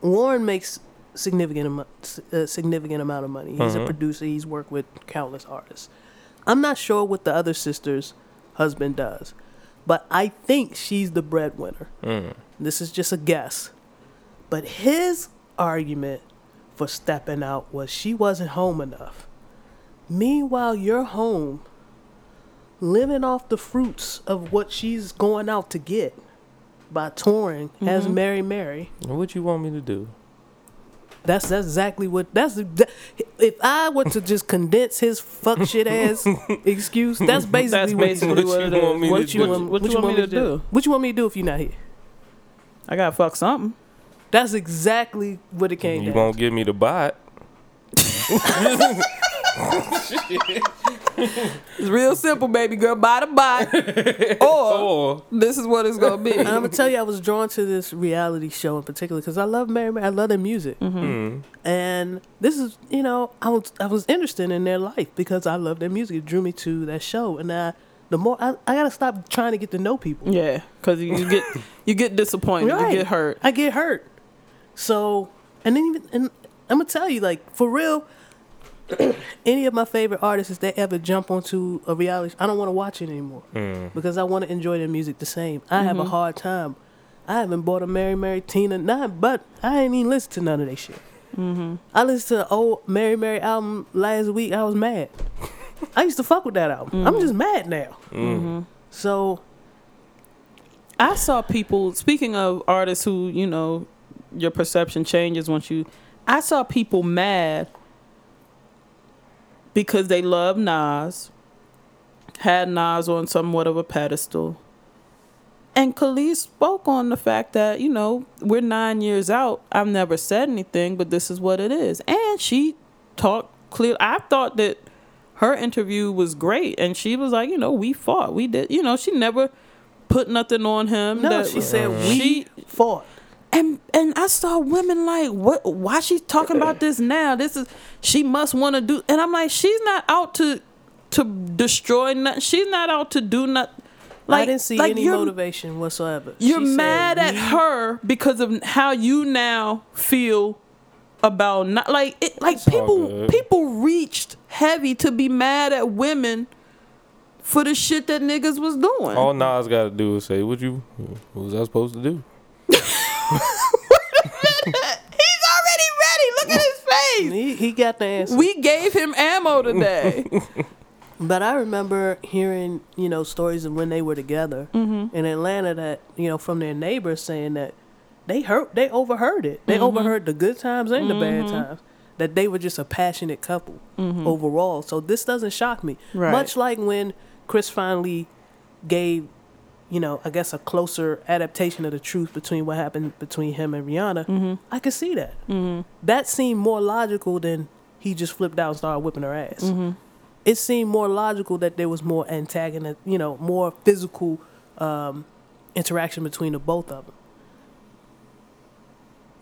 Warren makes significant amount uh, a significant amount of money. He's a uh-huh. producer. He's worked with countless artists. I'm not sure what the other sister's husband does, but I think she's the breadwinner. Mm. This is just a guess. But his argument for stepping out was she wasn't home enough. Meanwhile, you're home living off the fruits of what she's going out to get by touring as mm-hmm. Mary Mary. What you want me to do? That's that's exactly what that's that- if I were to just condense his fuck shit ass excuse, that's basically That's what, basically what it you want me to do? what you want me to do? What you want me to do if you're not here? I gotta fuck something. That's exactly what it came You down. won't give me the bot. It's real simple, baby girl. Buy the bot, or Or this is what it's gonna be. And I'm gonna tell you, I was drawn to this reality show in particular because I love Mary Mary. I love their music, mm, and this is, you know, I was I was interested in their life because I love their music. It drew me to that show, and I, the more I, I gotta stop trying to get to know people. Yeah, because you get you get disappointed, Right. you get hurt. I get hurt. So, and then even, and I'm gonna tell you, like for real, any of my favorite artists, if they ever jump onto a reality, I don't want to watch it anymore mm. because I want to enjoy their music the same. I have a mm-hmm. hard time. I haven't bought a Mary Mary Tina, not, but I ain't even listen to none of that shit. Mm-hmm. I listened to the old Mary Mary album last week. I was mad. I used to fuck with that album. I'm mm-hmm. just mad now. Mm. So I saw people. Speaking of artists who you know, your perception changes once you. I saw people mad because they love Nas, had Nas on somewhat of a pedestal. And Kelis spoke on the fact that, you know, we're nine years out. I've never said anything, but this is what it is. And she talked clear. I thought that her interview was great. And she was like, you know, we fought. We did. You know, she never put nothing on him. no, that- she said mm-hmm. we She, fought. And and I saw women like, what? Why she talking about this now? This is she must want to do, and I'm like, she's not out to to destroy nothing. She's not out to do nothing. like, I didn't see like any motivation whatsoever. You're She said mad at we- her because of how you now feel about not like it. Like all people, people reached heavy to be mad at women for the shit that niggas was doing. All Nas got to do is say, "What you? What was I supposed to do?" He's already ready. Look at his face. He, he got the answer. We gave him ammo today. But I remember hearing, you know, stories of when they were together Mm-hmm. in Atlanta that, you know, from their neighbors saying that they heard, they overheard it. Mm-hmm. They overheard the good times and the bad times. That they were just a passionate couple overall. So this doesn't shock me. Mm-hmm. Right. Much like when Chris finally gave, you know, I guess a closer adaptation of the truth between what happened between him and Rihanna. Mm-hmm. I could see that. That seemed more logical than he just flipped out and started whipping her ass Mm-hmm. it seemed more logical that there was more antagonist, you know, more physical um, interaction between the both of them.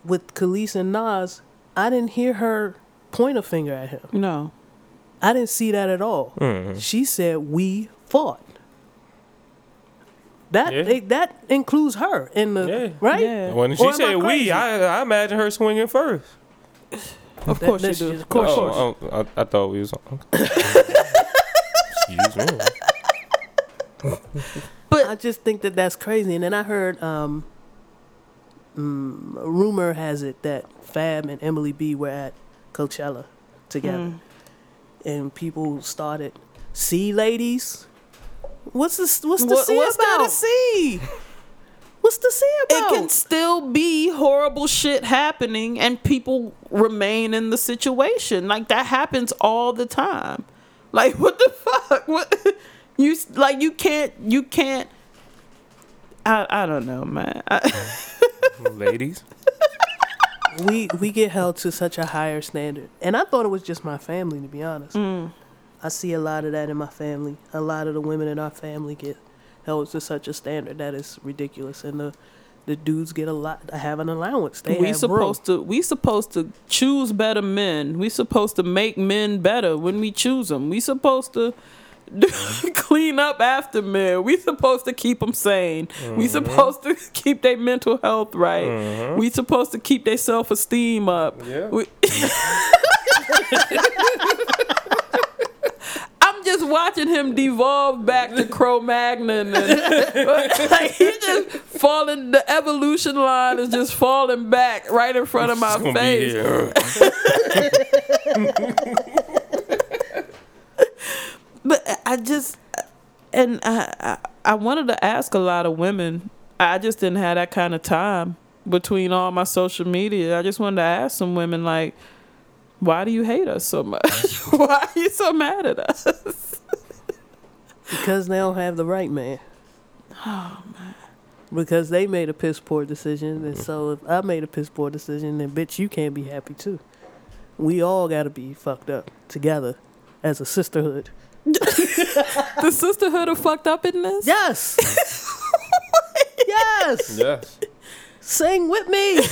With Kelis and Nas, I didn't hear her point a finger at him. no. I didn't see that at all. She said we fought. That Yeah. they, that includes her in the Yeah. right. Yeah. When she Or am I said "we," I, I imagine her swinging first. Of That- course you that's do. just- Of course. Oh, oh, I, I thought we was. Excuse me. but I just think that that's crazy. And then I heard um, mm, rumor has it that Fab and Emily B were at Coachella together, and people started, "See, ladies, what's this? What's the What- see what's there about? to see? What's the see about? It can still be horrible shit happening and people remain in the situation. Like that happens all the time. Like what the fuck? What you like you can't you can't I I don't know, man. I, Ladies. we we get held to such a higher standard, and I thought it was just my family, to be honest. Mm. I see a lot of that in my family. A lot of the women in our family get held to such a standard that is ridiculous, and the the dudes get a lot have an allowance. They we have supposed to we supposed to choose better men. We supposed to make men better when we choose them. We supposed to clean up after men. We supposed to keep them sane. Mm-hmm. Mm-hmm. We supposed to keep their mental health right. We supposed to keep their self esteem up. Yeah. We- I'm just watching him devolve back to Cro-Magnon, and like he just falling. The evolution line is just falling back right in front of my It's gonna be face. But I just, and I, I, I wanted to ask a lot of women. I just didn't have that kind of time between all my social media. I just wanted to ask some women like, why do you hate us so much? why are you so mad at us? Because they don't have the right man. Oh man. Because they made a piss poor decision, and mm. so if I made a piss poor decision, then bitch, you can't be happy too. We all got to be fucked up together as a sisterhood. the sisterhood of fucked up in this? Yes. yes. Yes. Sing with me. Is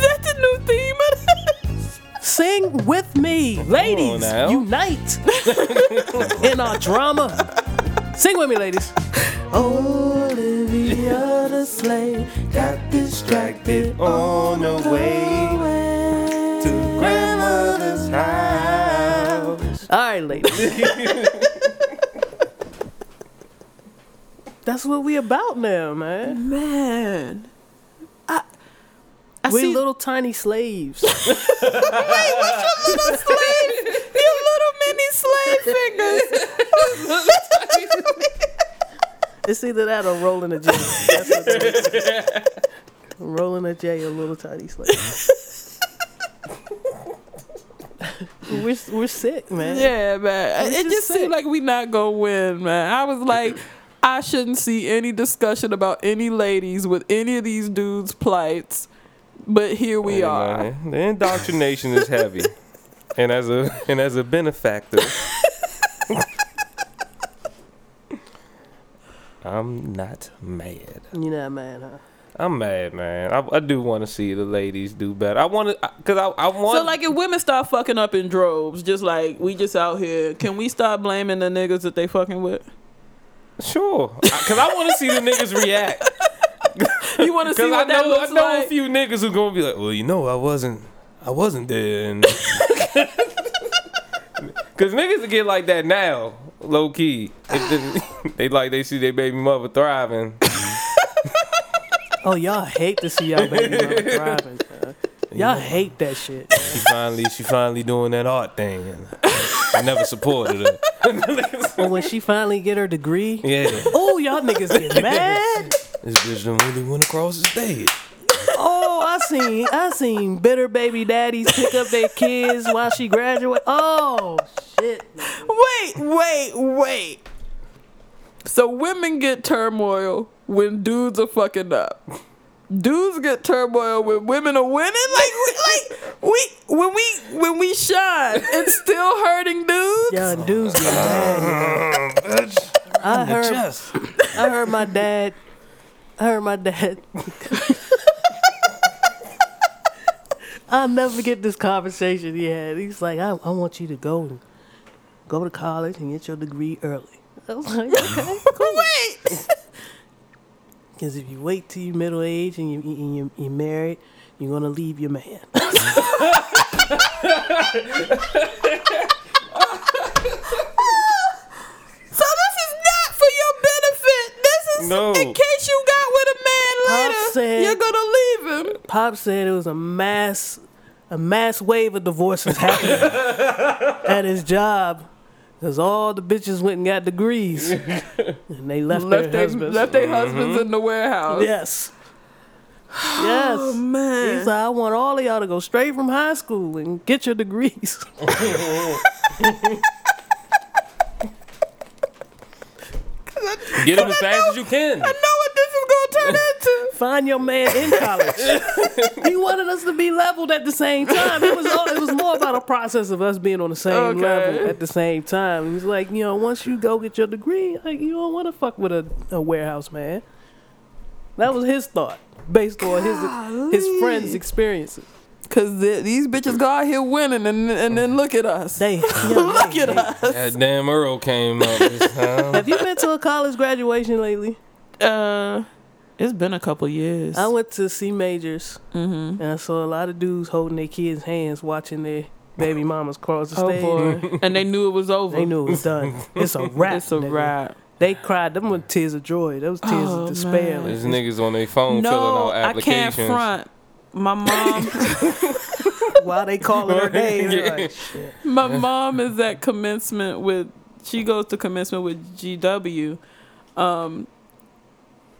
that the new theme of this? Sing with me. Ladies, unite in our drama. Sing with me, ladies. Olivia the slave got distracted On the way to grandmother's house. All right, ladies. That's what we about now, man. Man. I, We see little tiny slaves. Wait, what's your little slave, you little mini slave fingers. It's either that or rolling a J. That's what rolling a J, a little tiny slave. we're we're sick, man. Yeah, man. It's It just seemed like we not gonna win, man. I was like, I shouldn't see any discussion about any ladies with any of these dudes' plights, but here we are. The indoctrination is heavy, and as a and as a benefactor, I'm not mad. You're not mad, huh? I'm mad, man. I, I do want to see the ladies do better. I want to, cause I, I want. So like if women start fucking up in droves, just like we just out here, can we start blaming the niggas that they fucking with? sure, cause I want to see the niggas react. You want to see Cause I what that know, I know like? a few niggas who gonna be like, well, you know, I wasn't, I wasn't there. And Cause niggas get like that now, low key. If they, they like they see their baby mother thriving. Oh, y'all hate to see y'all baby mother thriving. Y'all hate that shit. man. She finally, she finally doing that art thing. And I never supported her. Or when she finally get her degree, Yeah, oh, y'all niggas get mad. This bitch done really went across the stage. Oh, I seen, I seen bitter baby daddies pick up their kids while she graduate. Oh shit. Wait, wait, wait. So women get turmoil when dudes are fucking up. Dudes get turmoil when women are winning. Like, we, like we when we when we shine, it's still hurting dudes. Y'all dudes get mad. I heard, I heard my dad. I heard my dad. I'll never forget this conversation he had. He's like, I, I want you to go and go to college and get your degree early. I was like, okay, cool. Wait. Because if you wait till you middle age and you and you you're married, you're gonna leave your man. So this is not for your benefit. This No. in case you got with a man later. said- you're gonna leave him. Pop said it was a mass, a mass wave of divorces happening at his job. Cause all the bitches went and got degrees, and they left, Left their their husbands. left their mm-hmm. husbands in the warehouse. Yes. Yes. Oh man. He's like, I want all of y'all to go straight from high school and get your degrees. Get them as fast as you can. I know what this is gonna turn into. Find your man in college. he wanted us to be leveled at the same time. It was all, it was more about a process of us being on the same Okay. level at the same time. He's like, you know, once you go get your degree, like you don't want to fuck with a, a warehouse man. That was his thought, based on his his friends' experiences. Cause the, these bitches go out here winning, and and then look at us. They, yeah, look they- at they- us. That damn Earl came up this time. Have you been to a college graduation lately? Uh, it's been a couple years. I went to C majors, mm-hmm. and I saw a lot of dudes holding their kids' hands, watching their baby mamas cross the Oh stage. boy, and they knew it was over. They knew it was done. It's a wrap. it's a nigga. wrap. They cried. Them were tears of joy. Those tears Oh, of despair. man. These niggas on their phone No, filling out I applications. can't front. My mom, While they calling her name, Yeah. like, my mom is at commencement with. She goes to commencement with GW, um,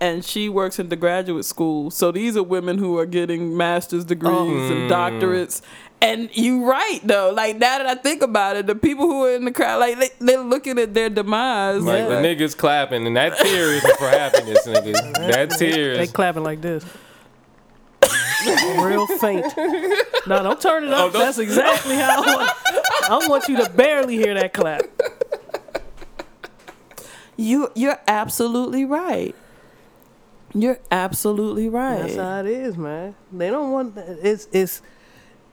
and she works in the graduate school. So these are women who are getting master's degrees Oh. and doctorates. And you right though, like now that I think about it, the people who are in the crowd, like they, they're looking at their demise. Like the niggas clapping, and that tear isn't for happiness, nigga. That tear They clapping like this. Real faint. No, don't turn it up. Oh, That's exactly how I want. I want you to barely hear that clap. You you're absolutely right. You're absolutely right. That's how it is, man. They don't want. It's it's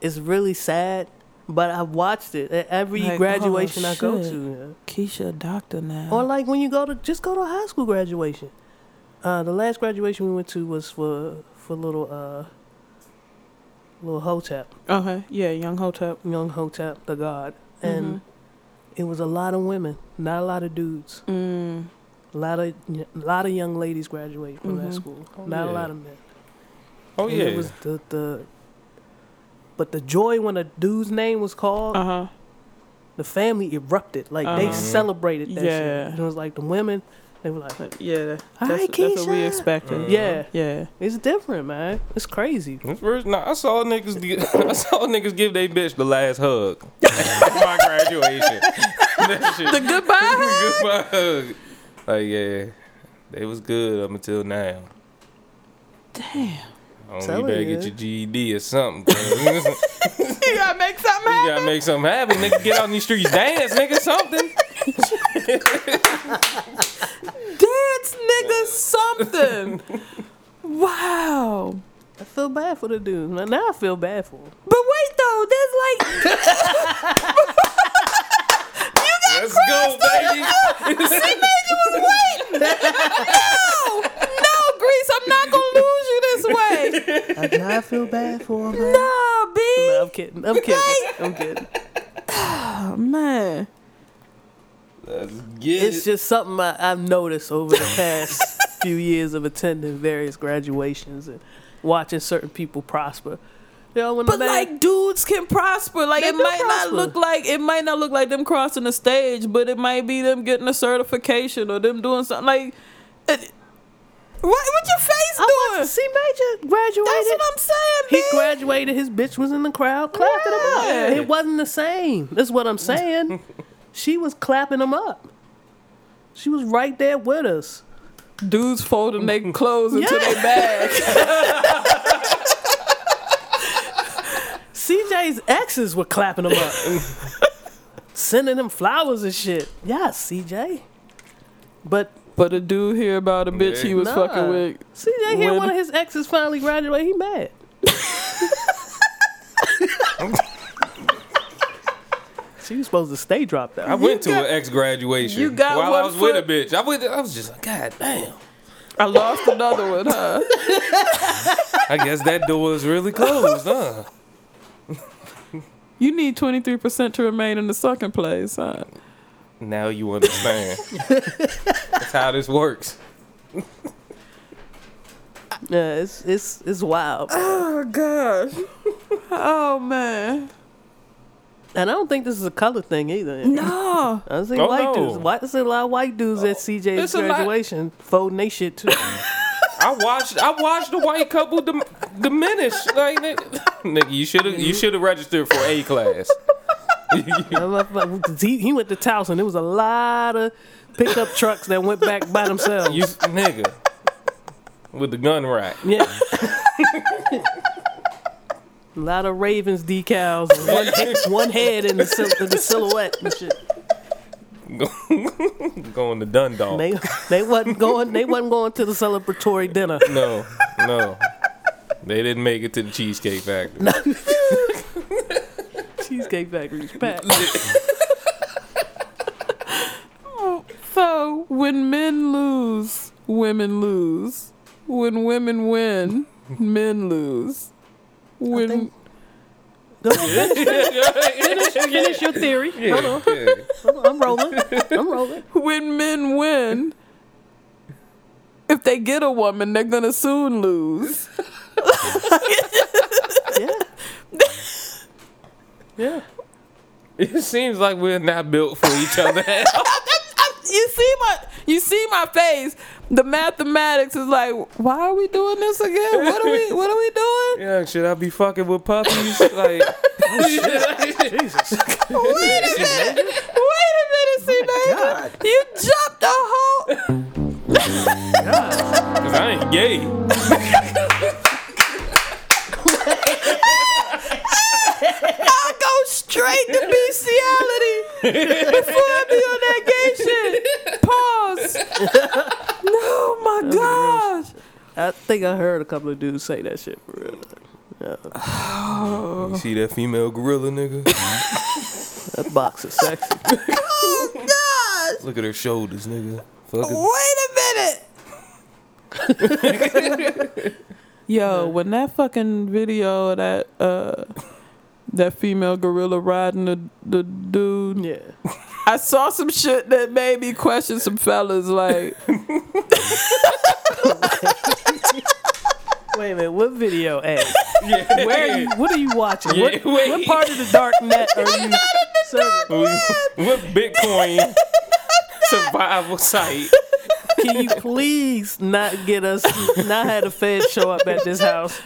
it's really sad. But I've watched it at every Like, graduation oh, I go shit. to. Keisha a doctor now. Or like when you go to just go to a high school graduation. Uh, the last graduation we went to was for for little uh little Hotep, okay, yeah, young Hotep. young Hotep, the god, and Mhm. it was a lot of women, not a lot of dudes. Mm. A lot of a lot of young ladies graduate from that Mhm. school. Oh, not a lot of men. Oh And yeah. It was the the. But the joy when a dude's name was called, Uh huh. the family erupted. Like they Uh-huh. celebrated that Yeah. shit. And it was like the women, they were like, Yeah, that's, All right, that's what we Keisha. expected. Mm. yeah, Yeah. it's different, man. It's crazy. First- Nah, I saw niggas. Get, I saw niggas give they bitch the last hug at my graduation. that shit. The goodbye hug? goodbye hug. Like yeah, they was good up until now. Damn. Oh, you Telling better you. get your GED or something. 'Cause you You gotta make something happen. gotta make something happen. Nigga, get out in these streets, dance, nigga, something. Dance nigga something. Wow. I feel bad for the dude. Now- Now I feel bad for him. But wait though, there's like Let's go, baby. He made you wait. No, no, Grease, I'm not gonna lose you this way. I, now I feel bad for him. No, B. No, I'm kidding. I'm kidding. I'm kidding. Oh, man. Let's get It's it. just something I, I've noticed over the past few years of attending various graduations and watching certain people prosper. You know, when But man, like dudes can prosper. Like it might prosper. not look like it might not look like them crossing the stage, but it might be them getting a certification or them doing something like it, what what your face I doing? watched C Major graduated. That's what I'm saying, He man. graduated. His bitch was in the crowd clapping him up. It wasn't the same. That's what I'm saying. she was clapping him up. She was right there with us. Dudes folding their clothes into Yeah. their bag. CJ's exes were clapping him up, sending him flowers and shit. Yeah, CJ. But But a dude hear about a bitch he was Nah. fucking with. CJ here, When- one of his exes finally graduate. He mad. she was supposed to stay dropped out. I went to an ex graduation you got while one I was with a foot- bitch. I went. I was just like, God damn. I lost another one, huh? I guess that door is really closed, huh? You need 23% to remain in the second place, huh? Now you understand. That's how this works. Yeah, it's it's it's wild. Oh, gosh. Oh, man. And I don't think this is a color thing either. No. I see Oh, white no. dudes. White, I see a lot of white dudes at oh, CJ's It's a lot- graduation folding they shit too. I watched. I watched the white couple dim- diminish. Like, nigga, nigga you should have. You should have registered for A class. he, he went to Towson. There was a lot of pickup trucks that went back by themselves. You nigga with the gun rack. yeah. a lot of Ravens decals, one, he- one head in the, sil- in the silhouette and shit. Going to Dundalk. They they wasn't going. They wasn't going to the celebratory dinner. No, no. They didn't make it to the Cheesecake Factory. Cheesecake Factory's packed. So, when men lose, women lose. When women win, men lose. When think- Go ahead, finish, finish your theory. Hold on. Yeah. I'm rolling. I'm rolling. when men win, if they get a woman, they're gonna soon lose. Yeah. Yeah. It seems like we're not built for each other. You see my, you see my face. The mathematics is like, why are we doing this again? What are we, what are we doing? yeah, should I be fucking with puppies? Like, oh, Jesus. Wait a minute, wait a minute, see, baby. God. You jumped a whole. cause I ain't gay. I go straight to bestiality before I be on that gay shit. Pause. No, my gosh. I think I heard a couple of dudes say that shit for real. You see that female gorilla, nigga? That box is sexy. Oh gosh. Look at her shoulders, nigga. Fucking. Wait a minute. Yo, when that fucking video of that uh that female gorilla riding the the dude, Yeah. I saw some shit that made me question some fellas like Wait a minute. What video ad? Yeah. Where are you? What are you watching? Yeah, what, wait. what part of the dark net are you? serving? what Bitcoin survival site? Can you please not get us? Not have the feds show up at this house.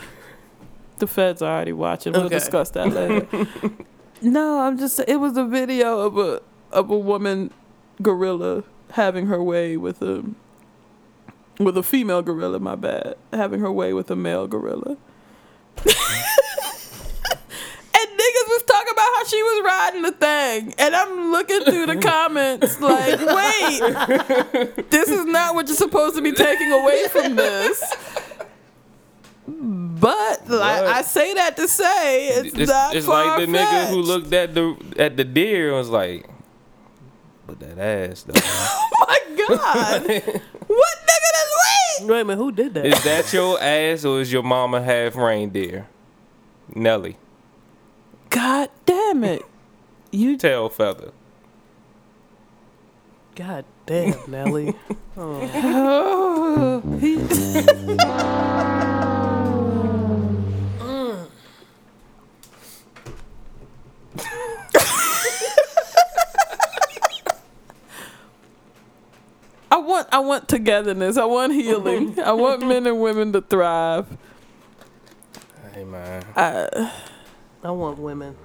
The feds are already watching. We'll Okay. discuss that later. no, I'm just it was a video of a of a woman gorilla having her way with a with a female gorilla, my bad. Having her way with a male gorilla. and niggas was talking about how she was riding the thing, and I'm looking through the comments like, wait, this is not what you're supposed to be taking away from this. But like, I say that to say it's, It's, not it's like the nigga who looked at the at the deer and was like, "But that ass though." Oh my god! what nigga does wait? Wait a minute, who did that? is that your ass or is your mama half reindeer? Nelly, God damn it! You tail feather. God damn, Nelly. Oh, oh want I want togetherness. I want healing. I want men and women to thrive. Hey man, I, I want women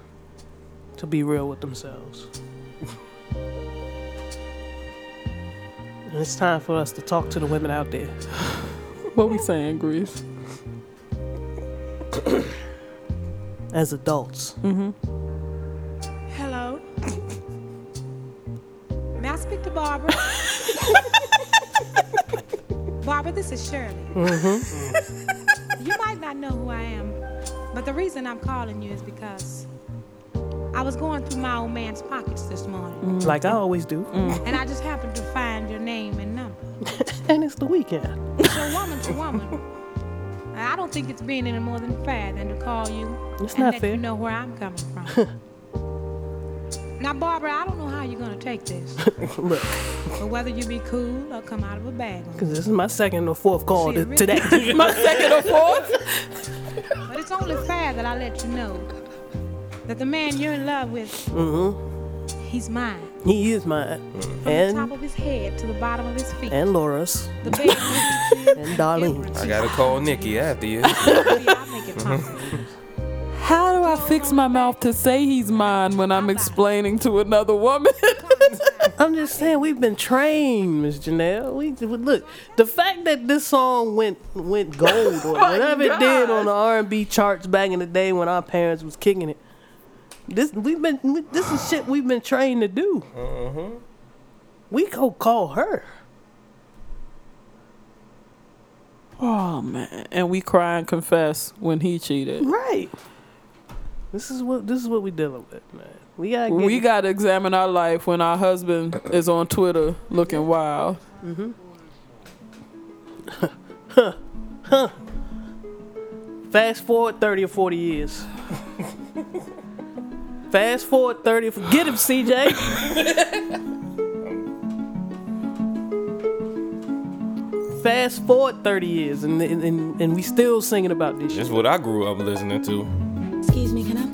to be real with themselves. and it's time for us to talk to the women out there. what we saying, Grease? As adults. Mhm. Hello. May I speak to Barbara? Barbara, this is Shirley. Mm-hmm. you might not know who I am, but the reason I'm calling you is because I was going through my old man's pockets this morning, mm. Like I always do. Mm. and I just happened to find your name and number. And it's the weekend. So, woman to woman, I don't think it's being any more than fair than to call you It's and not let fair. you know where I'm coming from. Now, Barbara, I don't know how you're gonna take this. Look, But whether you be cool or come out of a bag because this is my second or fourth call See, it to, really- today. My second or fourth? But it's only fair that I let you know that the man you're in love with, mm-hmm. he's mine. He is mine. From the And top of his head to the bottom of his feet. and Laura's the baby and Darlene's. I gotta call Nikki after you. I'll make it possible. How do I fix my mouth to say he's mine when I'm explaining to another woman? I'm just saying we've been trained, Miss Janelle. We look the fact that this song went went gold or oh whatever it did on the R&B charts back in the day when our parents was kicking it. This we've been this is shit we've been trained to do. Mm-hmm. We go call her. oh man, and we cry and confess when he cheated. Right. This is what this is what we dealing with, man. We gotta get We got to examine our life when our husband is on Twitter looking wild. Huh, mm-hmm. huh. Fast forward 30 or 40 years. Fast forward 30 or Get him, CJ. Fast forward 30 years and, and, and, and we still singing about this That's shit. what I grew up listening to.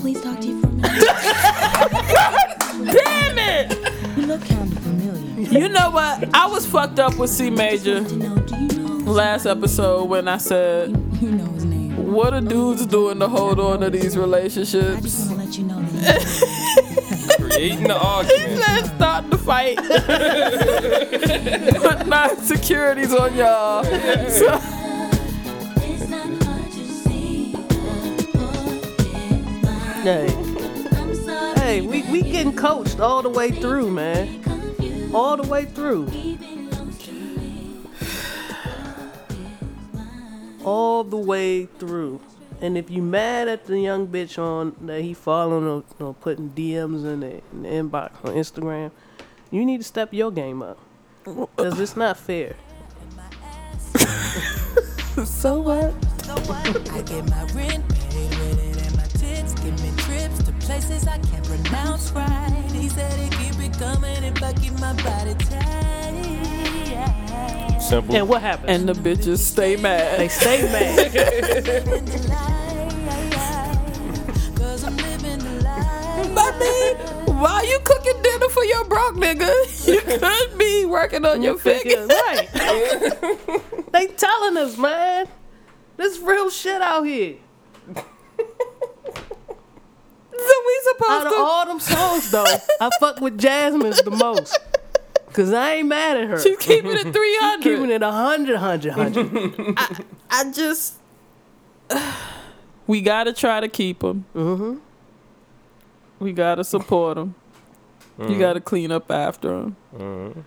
Please talk to you for a minute? Damn it! You look kind of familiar. You know what? I was fucked up with C Major You know, do you know? last episode when I said, You know his name. "What are dudes doing to hold on to these I just relationships?" want to let you know that. Creating the argument. Let's start the fight. Put my securities on y'all. So, Hey, hey, we, we getting coached all the way through, man. All the way through. Even lost your way. all the way through. And if you mad at the young bitch on that he following or, or putting DMs in the, in the inbox on Instagram, you need to step your game up. Cause it's not fair. so what? so what? I get my rent places I can't pronounce right. He said he keep it coming if I keep my body tight. Simple. And what happens? And the bitches stay mad. they stay mad. Living the Cause I'm living the life. I mean, why you cooking dinner for your broke nigga? You could be working on your figure. right. they telling us, man. This real shit out here. So we Out supposed of to? all them songs, though, I fuck with Jazmine's the most. Cause I ain't mad at her. She's keeping it three keeping hundred. it a hundred, hundred, hundred. I just, we gotta try to keep them. We gotta support them. You gotta clean up after them. Mhm.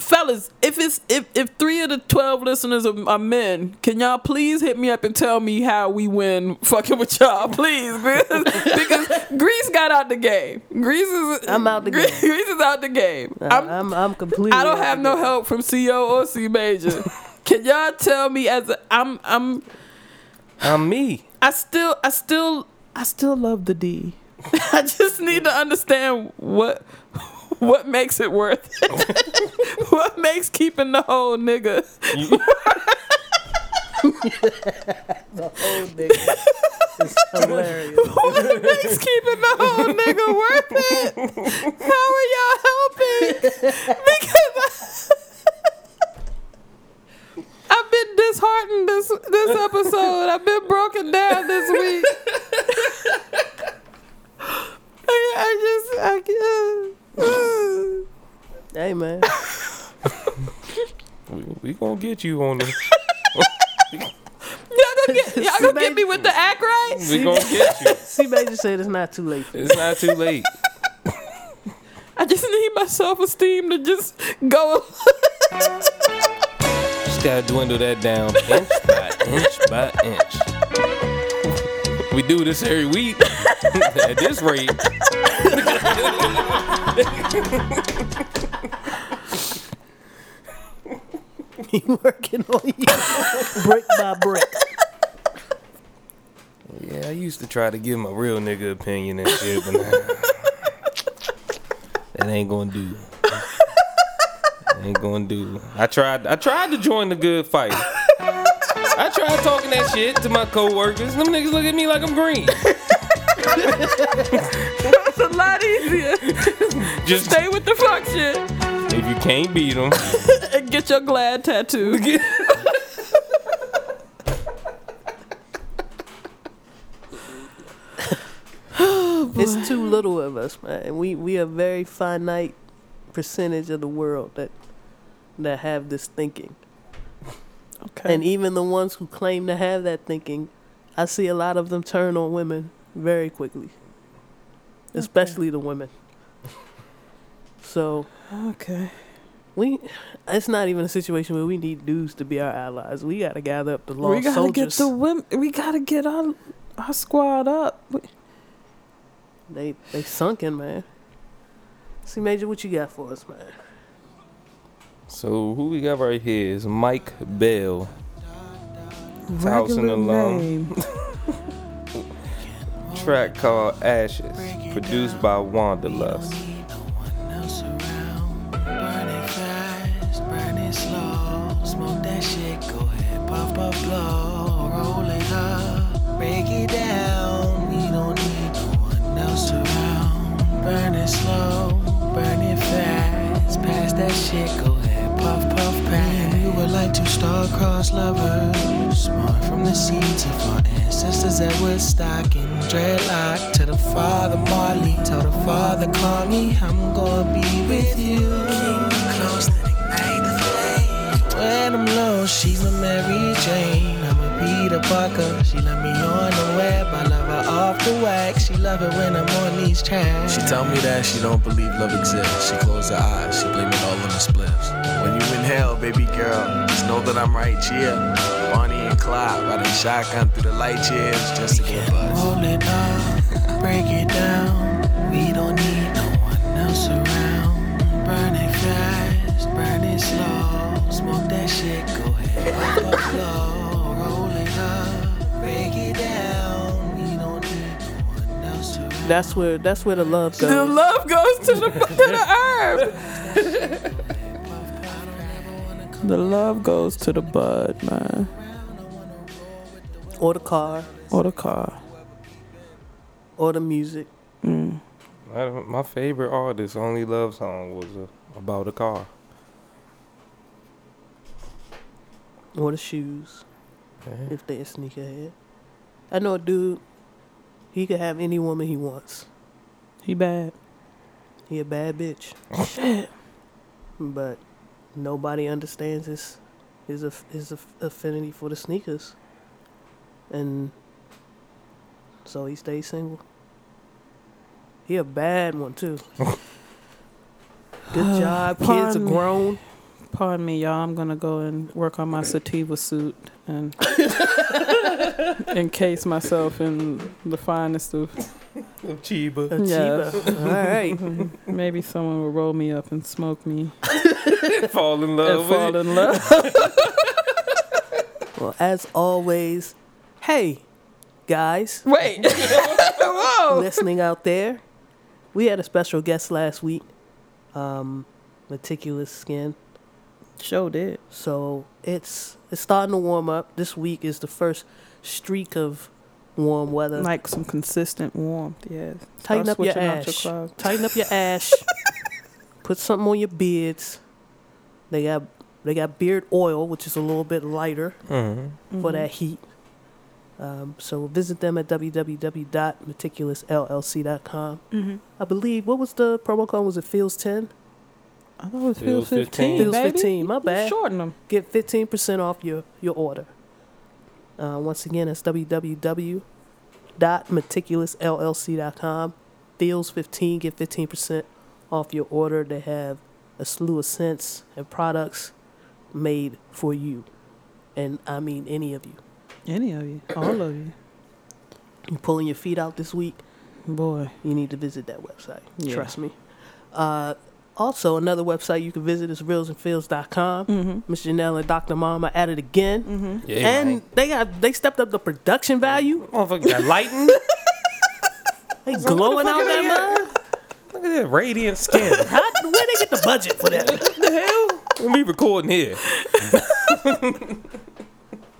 Fellas, if it's if if three of the twelve listeners are, are men, can y'all please hit me up and tell me how we win fucking with y'all, please, because, because Grease got out the game. Grease is I'm out the Grease, game. Grease is out the game. I- I'm, I'm I'm completely. I don't out have no game. help from CO or C major. Can y'all tell me as a, I'm I'm I'm me. I still I still I still love the D. I just need to understand what what makes it worth it. What makes keeping the whole nigga the whole nigga. It's hilarious. what makes keeping the whole nigga worth it? How are y'all helping? Because I, I've been disheartened this this episode. I've been broken down this week. I, I just I can't. hey man, We, we gonna get you on the. Y'all gonna get y'all gonna get me with the act right? We gonna get you. C Major said it's not too late. For It's not too late. I just need my self esteem to just go. Just gotta dwindle that down inch by inch by inch. We do this every week. At this rate, He working on you, brick by brick. yeah, I used to try to give my real nigga opinion and shit, but nah. that ain't gonna do. That ain't gonna do. I tried. I tried to join the good fight. I tried talking that shit to my coworkers. Them niggas look at me like I'm green. It's a lot easier. Just Stay with the fuck shit if you can't beat them, and get your glad tattoo. It's too little of us, man. We we a very finite percentage of the world that that have this thinking. Okay. And even the ones who claim to have that thinking, I see a lot of them turn on women very quickly. Especially the women. So okay. we it's not even a situation where we need dudes to be our allies. We gotta gather up the lost we gotta soldiers. get the women. We gotta get our our squad up. We- They they sunken, man. C Major, what you got for us, man? So who we got right here is Mike Bell. House in the Regular Lawn. name. Track called Ashes, produced by Wanderlust. Burn it fast, burn it slow. Smoke that shit, go ahead, puff, puff, blow. Roll it up, break it down. We don't need no one else around. Burn it slow, burn it fast. Pass that shit, go ahead, puff, puff, pass. We were like two star-crossed lovers, born from the seeds of our ancestors at Woodstock and dreadlock. To the father Marley, told the father call me, I'm gonna be with you. Close to ignite the flame. When I'm low, she's a Mary Jane. I'm a Peter Parker. She let me on the web. I love her off the wax. She love it when I'm on these tracks. She tell me that she don't believe love exists. She close her eyes, she blame it all on the spliffs. When you in hell, baby girl, just know that I'm right here. Bonnie and Clyde, shotgun through the light years just to get buzzed. Roll it up, break it down. We don't need no one else around. Burn it fast, burn it slow. Smoke that shit, go ahead, pop up low. Roll it up, break it down. We don't need no one else around. That's where that's where the love goes. The love goes to the to the herb. the love goes to the bud, man, or the car, or the car. or the music. I don't- My favorite artist, only love song was uh, about a car. or the shoes if they a sneakerhead. I know a dude. He could have any woman he wants. He bad. He a bad bitch. Shit. But nobody understands his his his affinity for the sneakers, and so he stays single. He a bad one too. Good job. Kids are Pardon me. grown. Pardon me, y'all. I'm gonna go and work on my sativa suit and encase myself in the finest of. Chiba. A Yes. Chiba. All right. Mhm. Maybe someone will roll me up and smoke me Fall in and love fall with in love. Well, as always, hey, guys, Wait. Whoa. listening out there, we had a special guest last week, um, Meticulous Skin. Show did. So it's it's starting to warm up. This week is the first streak of warm weather. Like some consistent warmth. Yeah. Tighten Start up your switching ash. clothes. Tighten up your ash. Put something on your beards. They got they got beard oil, which is a little bit lighter Mm-hmm. for that heat. Um, so visit them at www.meticulousllc.com. Mm-hmm. I believe what was the promo code? Was it Feels ten? I thought it was Feels Feels 15. 15. Feels baby. 15, my You bad. Shorten them. Get fifteen percent off your your order. Uh, once again, it's www.meticulousllc.com. Feels fifteen. Get fifteen percent off your order. They have a slew of scents and products made for you, and I mean any of you. Any of you. All of you. You pulling your feet out this week? Boy. you need to visit that website. Yeah. Trust me. Uh, also, another website you can visit is reelsandfields.com. Mm-hmm. Miss Janelle and Dr. Mom are at it again. Mm-hmm. Yeah, and man. they got they stepped up the production value. Motherfucker got lighting. They So what the glowing out are that mug. Look at that radiant skin. How, where they get the budget for that? what the hell? We recording here.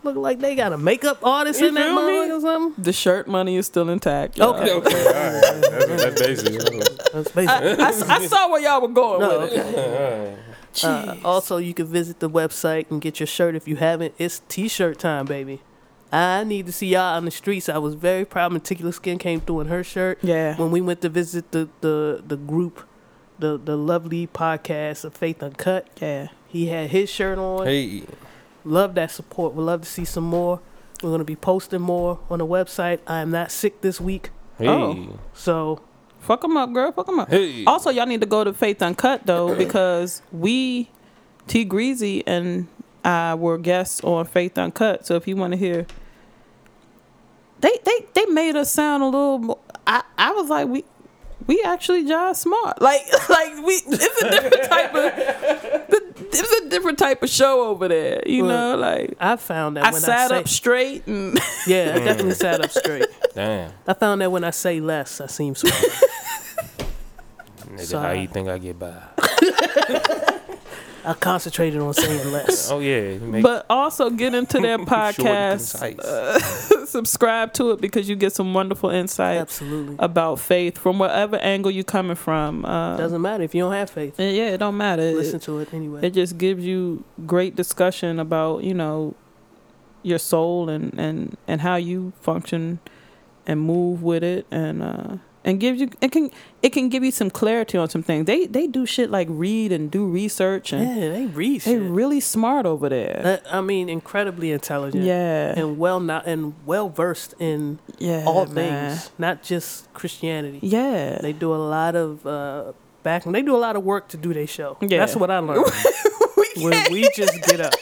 Look like they got a makeup artist You in that feel me? mug or something. The shirt money is still intact. y'all. Okay. Okay, all right. That's, that's basically. That's basically. I, I s- I saw where y'all were going No, with it. okay. Uh, also, you can visit the website and get your shirt if you haven't. It's t-shirt time, baby. I need to see y'all on the streets. I was very proud. Meticulous Skin came through in her shirt Yeah. when we went to visit the the the group, the the lovely podcast of Faith Uncut. Yeah. He had his shirt on. Hey, Love that support. Would love to see some more. We're gonna be posting more on the website. I am not sick this week, hey, Oh. so Fuck them up, girl. Fuck them up. hey. Also, y'all need to go to Faith Uncut though, because we, T Greasy and I were guests on Faith Uncut. So if you want to hear, they they they made us sound a little. More, I I was like we. We actually jive smart, like like we. It's a different type of. It's a different type of show over there, you Well, know. Like I found that I when sat I say, up straight and yeah, I definitely sat up straight. Damn. I found that when I say less, I seem smart. Nigga, how Sorry. you think I get by? I concentrated on saying less. Oh yeah, make but also get into their short and podcast. uh, subscribe to it because you get some wonderful insight Absolutely. about faith from whatever angle you're coming from. Uh, Doesn't matter if you don't have faith. yeah, it don't matter. It- Listen to it anyway. It just gives you great discussion about you know your soul and and and how you function and move with it and uh and gives you it can it can give you some clarity on some things. They they do shit like read and do research and yeah, they read they shit. really smart over there. That- I mean, incredibly intelligent. yeah, And well not and well versed in yeah, all man. things, not just Christianity. Yeah, They do a lot of uh, back. They do a lot of work to do their show. Yeah. That's what I learned. when we just get up.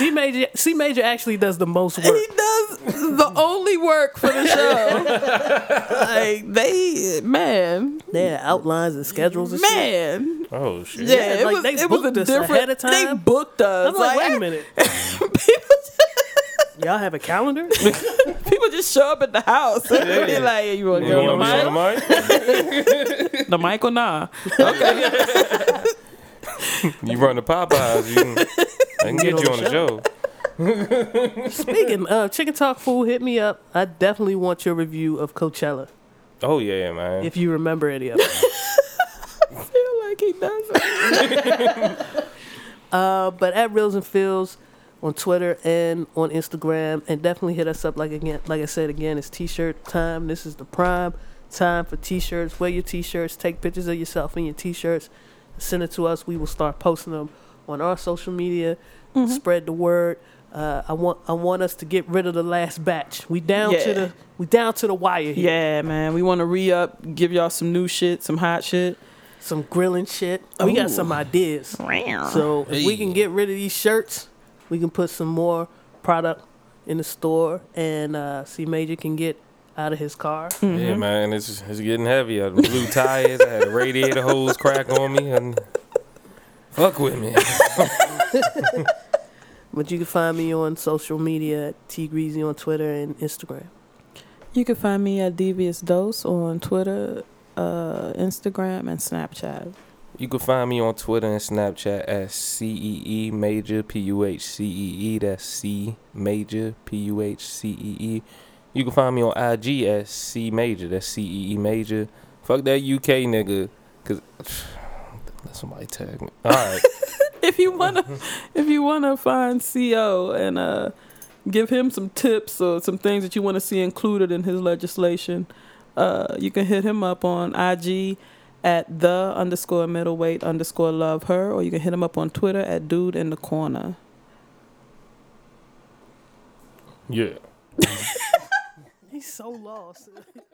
C major, C major actually does the most work. he does the only work for the show. like they, man, They had outlines and schedules and shit. man. Oh shit. Yeah, Yeah, it like was. they it was a booked us different. ahead of time. They booked us. I'm like, wait a minute, people, y'all have a calendar? people just show up at the house. and be like, you want to You go on the me mic? mic? The mic or nah? Okay. You run the Popeyes, you can, I can get you on the show. Speaking of Chicken Talk Food, hit me up. I definitely want your review of Coachella Oh yeah, man. if you remember any of it. I feel like he doesn't. Uh, but at Reels and Fields on Twitter and on Instagram, and definitely hit us up. Like again, like I said again, it's T-shirt time. This is the prime time for T-shirts. Wear your T-shirts. Take pictures of yourself in your T-shirts. Send it to us. We will start posting them on our social media. Spread the word. Uh, I want I want us to get rid of the last batch. We down to the we down to the wire here. Yeah, man. We want to re up, give y'all some new shit, some hot shit. Some grilling shit. We got some ideas. So if we can get rid of these shirts, we can put some more product in the store, and uh, C Major can get out of his car. Mm-hmm. Yeah, man, it's it's getting heavy. I blew tires. I had a radiator hose crack on me, and fuck with me. But you can find me on social media at T Greasy on Twitter and Instagram. You can find me at Devious Dose on Twitter, uh, Instagram, and Snapchat. You can find me on Twitter and Snapchat as C E E Major P U H C E E. That's C Major P U H C E E. You can find me on IG as C Major. That's C E E Major. Fuck that UK nigga, cause let somebody tag me. All right. if you wanna, if you wanna find Co and uh, give him some tips or some things that you want to see included in his legislation, uh, you can hit him up on IG at the underscore middleweight underscore love her, or you can hit him up on Twitter at dude in the corner. Yeah. He's so lost.